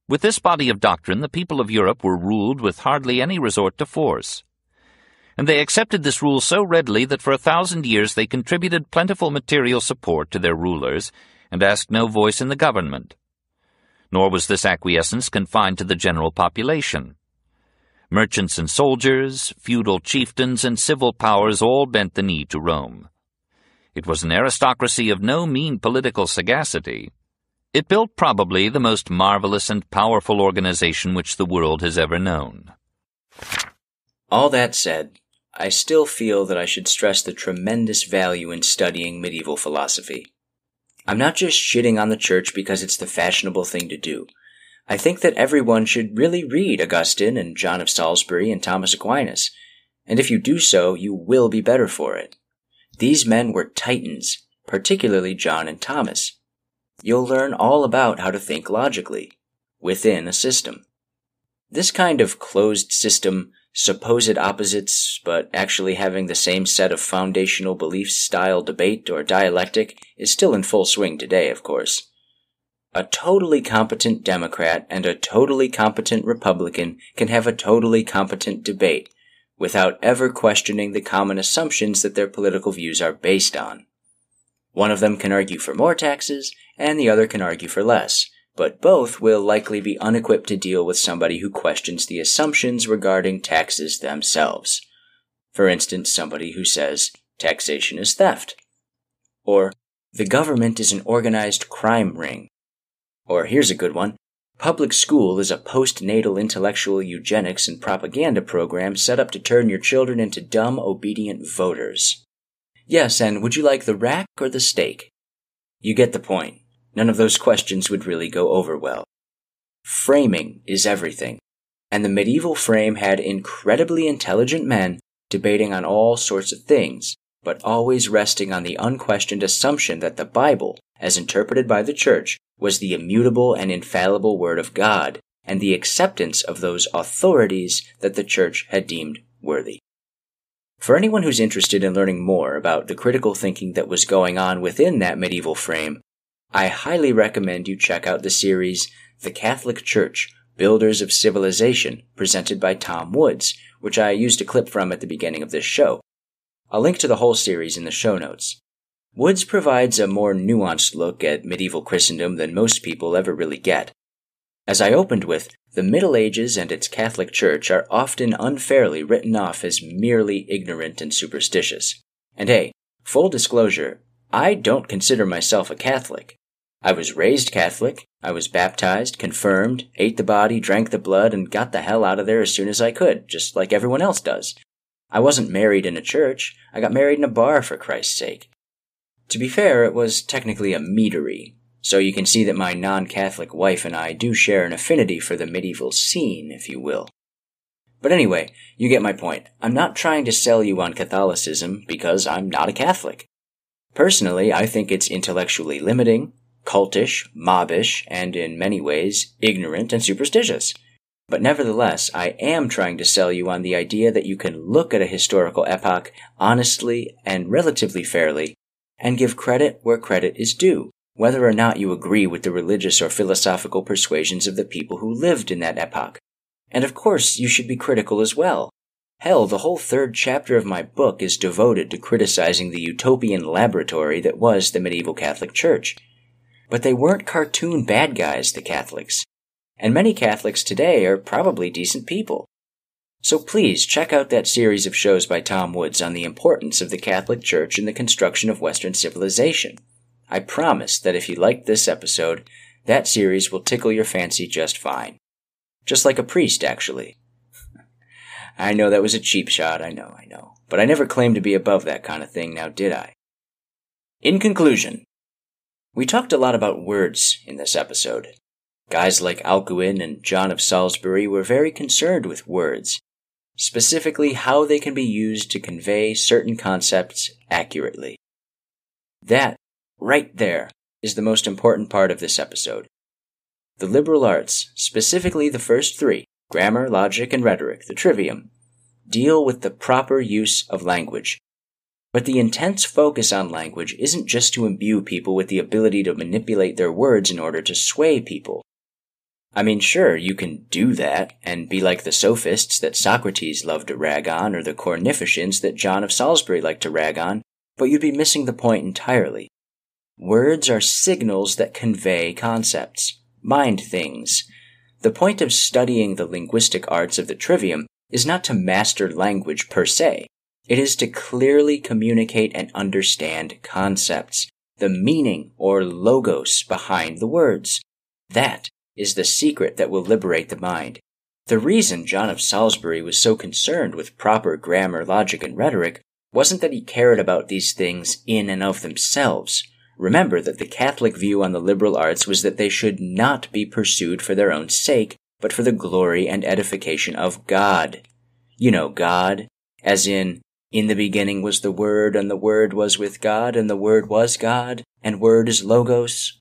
E: With this body of doctrine, the people of Europe were ruled with hardly any resort to force. And they accepted this rule so readily that for a thousand years they contributed plentiful material support to their rulers and asked no voice in the government. Nor was this acquiescence confined to the general population. Merchants and soldiers, feudal chieftains, and civil powers all bent the knee to Rome. It was an aristocracy of no mean political sagacity. It built probably the most marvelous and powerful organization which the world has ever known.
B: All that said, I still feel that I should stress the tremendous value in studying medieval philosophy. I'm not just shitting on the church because it's the fashionable thing to do. I think that everyone should really read Augustine and John of Salisbury and Thomas Aquinas, and if you do so, you will be better for it. These men were titans, particularly John and Thomas. You'll learn all about how to think logically, within a system. This kind of closed system, supposed opposites, but actually having the same set of foundational beliefs style debate or dialectic, is still in full swing today, of course. A totally competent Democrat and a totally competent Republican can have a totally competent debate without ever questioning the common assumptions that their political views are based on. One of them can argue for more taxes, and the other can argue for less, but both will likely be unequipped to deal with somebody who questions the assumptions regarding taxes themselves. For instance, somebody who says taxation is theft, or the government is an organized crime ring, or here's a good one. Public school is a postnatal intellectual eugenics and propaganda program set up to turn your children into dumb, obedient voters. Yes, and would you like the rack or the stake? You get the point. None of those questions would really go over well. Framing is everything, and the medieval frame had incredibly intelligent men debating on all sorts of things, but always resting on the unquestioned assumption that the Bible, as interpreted by the Church, was the immutable and infallible Word of God, and the acceptance of those authorities that the Church had deemed worthy. For anyone who's interested in learning more about the critical thinking that was going on within that medieval frame, I highly recommend you check out the series The Catholic Church Builders of Civilization, presented by Tom Woods, which I used a clip from at the beginning of this show. I'll link to the whole series in the show notes. Woods provides a more nuanced look at medieval Christendom than most people ever really get. As I opened with, the Middle Ages and its Catholic Church are often unfairly written off as merely ignorant and superstitious. And hey, full disclosure, I don't consider myself a Catholic. I was raised Catholic, I was baptized, confirmed, ate the body, drank the blood, and got the hell out of there as soon as I could, just like everyone else does. I wasn't married in a church, I got married in a bar for Christ's sake. To be fair, it was technically a meadery, so you can see that my non Catholic wife and I do share an affinity for the medieval scene, if you will. But anyway, you get my point. I'm not trying to sell you on Catholicism because I'm not a Catholic. Personally, I think it's intellectually limiting, cultish, mobbish, and in many ways, ignorant and superstitious. But nevertheless, I am trying to sell you on the idea that you can look at a historical epoch honestly and relatively fairly and give credit where credit is due, whether or not you agree with the religious or philosophical persuasions of the people who lived in that epoch. And of course, you should be critical as well. Hell, the whole third chapter of my book is devoted to criticizing the utopian laboratory that was the medieval Catholic Church. But they weren't cartoon bad guys, the Catholics. And many Catholics today are probably decent people. So please check out that series of shows by Tom Woods on the importance of the Catholic Church in the construction of Western civilization. I promise that if you liked this episode, that series will tickle your fancy just fine. Just like a priest, actually. *laughs* I know that was a cheap shot, I know, I know. But I never claimed to be above that kind of thing, now did I? In conclusion, we talked a lot about words in this episode. Guys like Alcuin and John of Salisbury were very concerned with words, specifically how they can be used to convey certain concepts accurately. That, right there, is the most important part of this episode. The liberal arts, specifically the first three, grammar, logic, and rhetoric, the trivium, deal with the proper use of language. But the intense focus on language isn't just to imbue people with the ability to manipulate their words in order to sway people. I mean, sure, you can do that and be like the sophists that Socrates loved to rag on or the Cornificians that John of Salisbury liked to rag on, but you'd be missing the point entirely. Words are signals that convey concepts, mind things, the point of studying the linguistic arts of the trivium is not to master language per se. It is to clearly communicate and understand concepts, the meaning or logos behind the words. That is the secret that will liberate the mind. The reason John of Salisbury was so concerned with proper grammar, logic, and rhetoric wasn't that he cared about these things in and of themselves. Remember that the Catholic view on the liberal arts was that they should not be pursued for their own sake, but for the glory and edification of God. You know, God, as in, in the beginning was the Word, and the Word was with God, and the Word was God, and Word is Logos.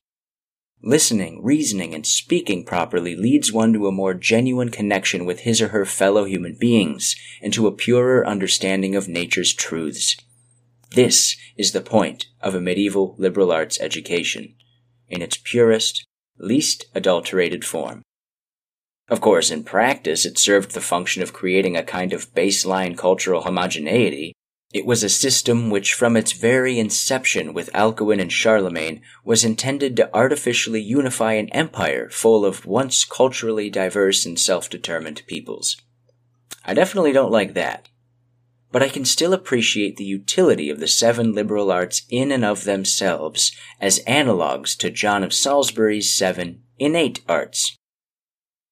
B: Listening, reasoning, and speaking properly leads one to a more genuine connection with his or her fellow human beings, and to a purer understanding of nature's truths. This is the point of a medieval liberal arts education, in its purest, least adulterated form. Of course, in practice, it served the function of creating a kind of baseline cultural homogeneity. It was a system which, from its very inception with Alcuin and Charlemagne, was intended to artificially unify an empire full of once culturally diverse and self-determined peoples. I definitely don't like that but I can still appreciate the utility of the seven liberal arts in and of themselves as analogues to John of Salisbury's seven innate arts.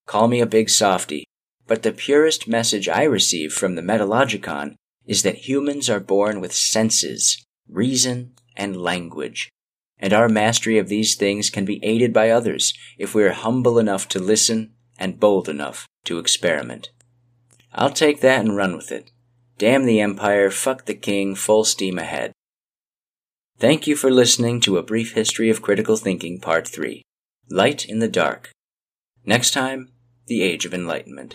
B: Call me a big softy, but the purest message I receive from the Metalogicon is that humans are born with senses, reason, and language, and our mastery of these things can be aided by others if we are humble enough to listen and bold enough to experiment. I'll take that and run with it. Damn the Empire, fuck the King, full steam ahead. Thank you for listening to A Brief History of Critical Thinking Part 3 Light in the Dark. Next time, The Age of Enlightenment.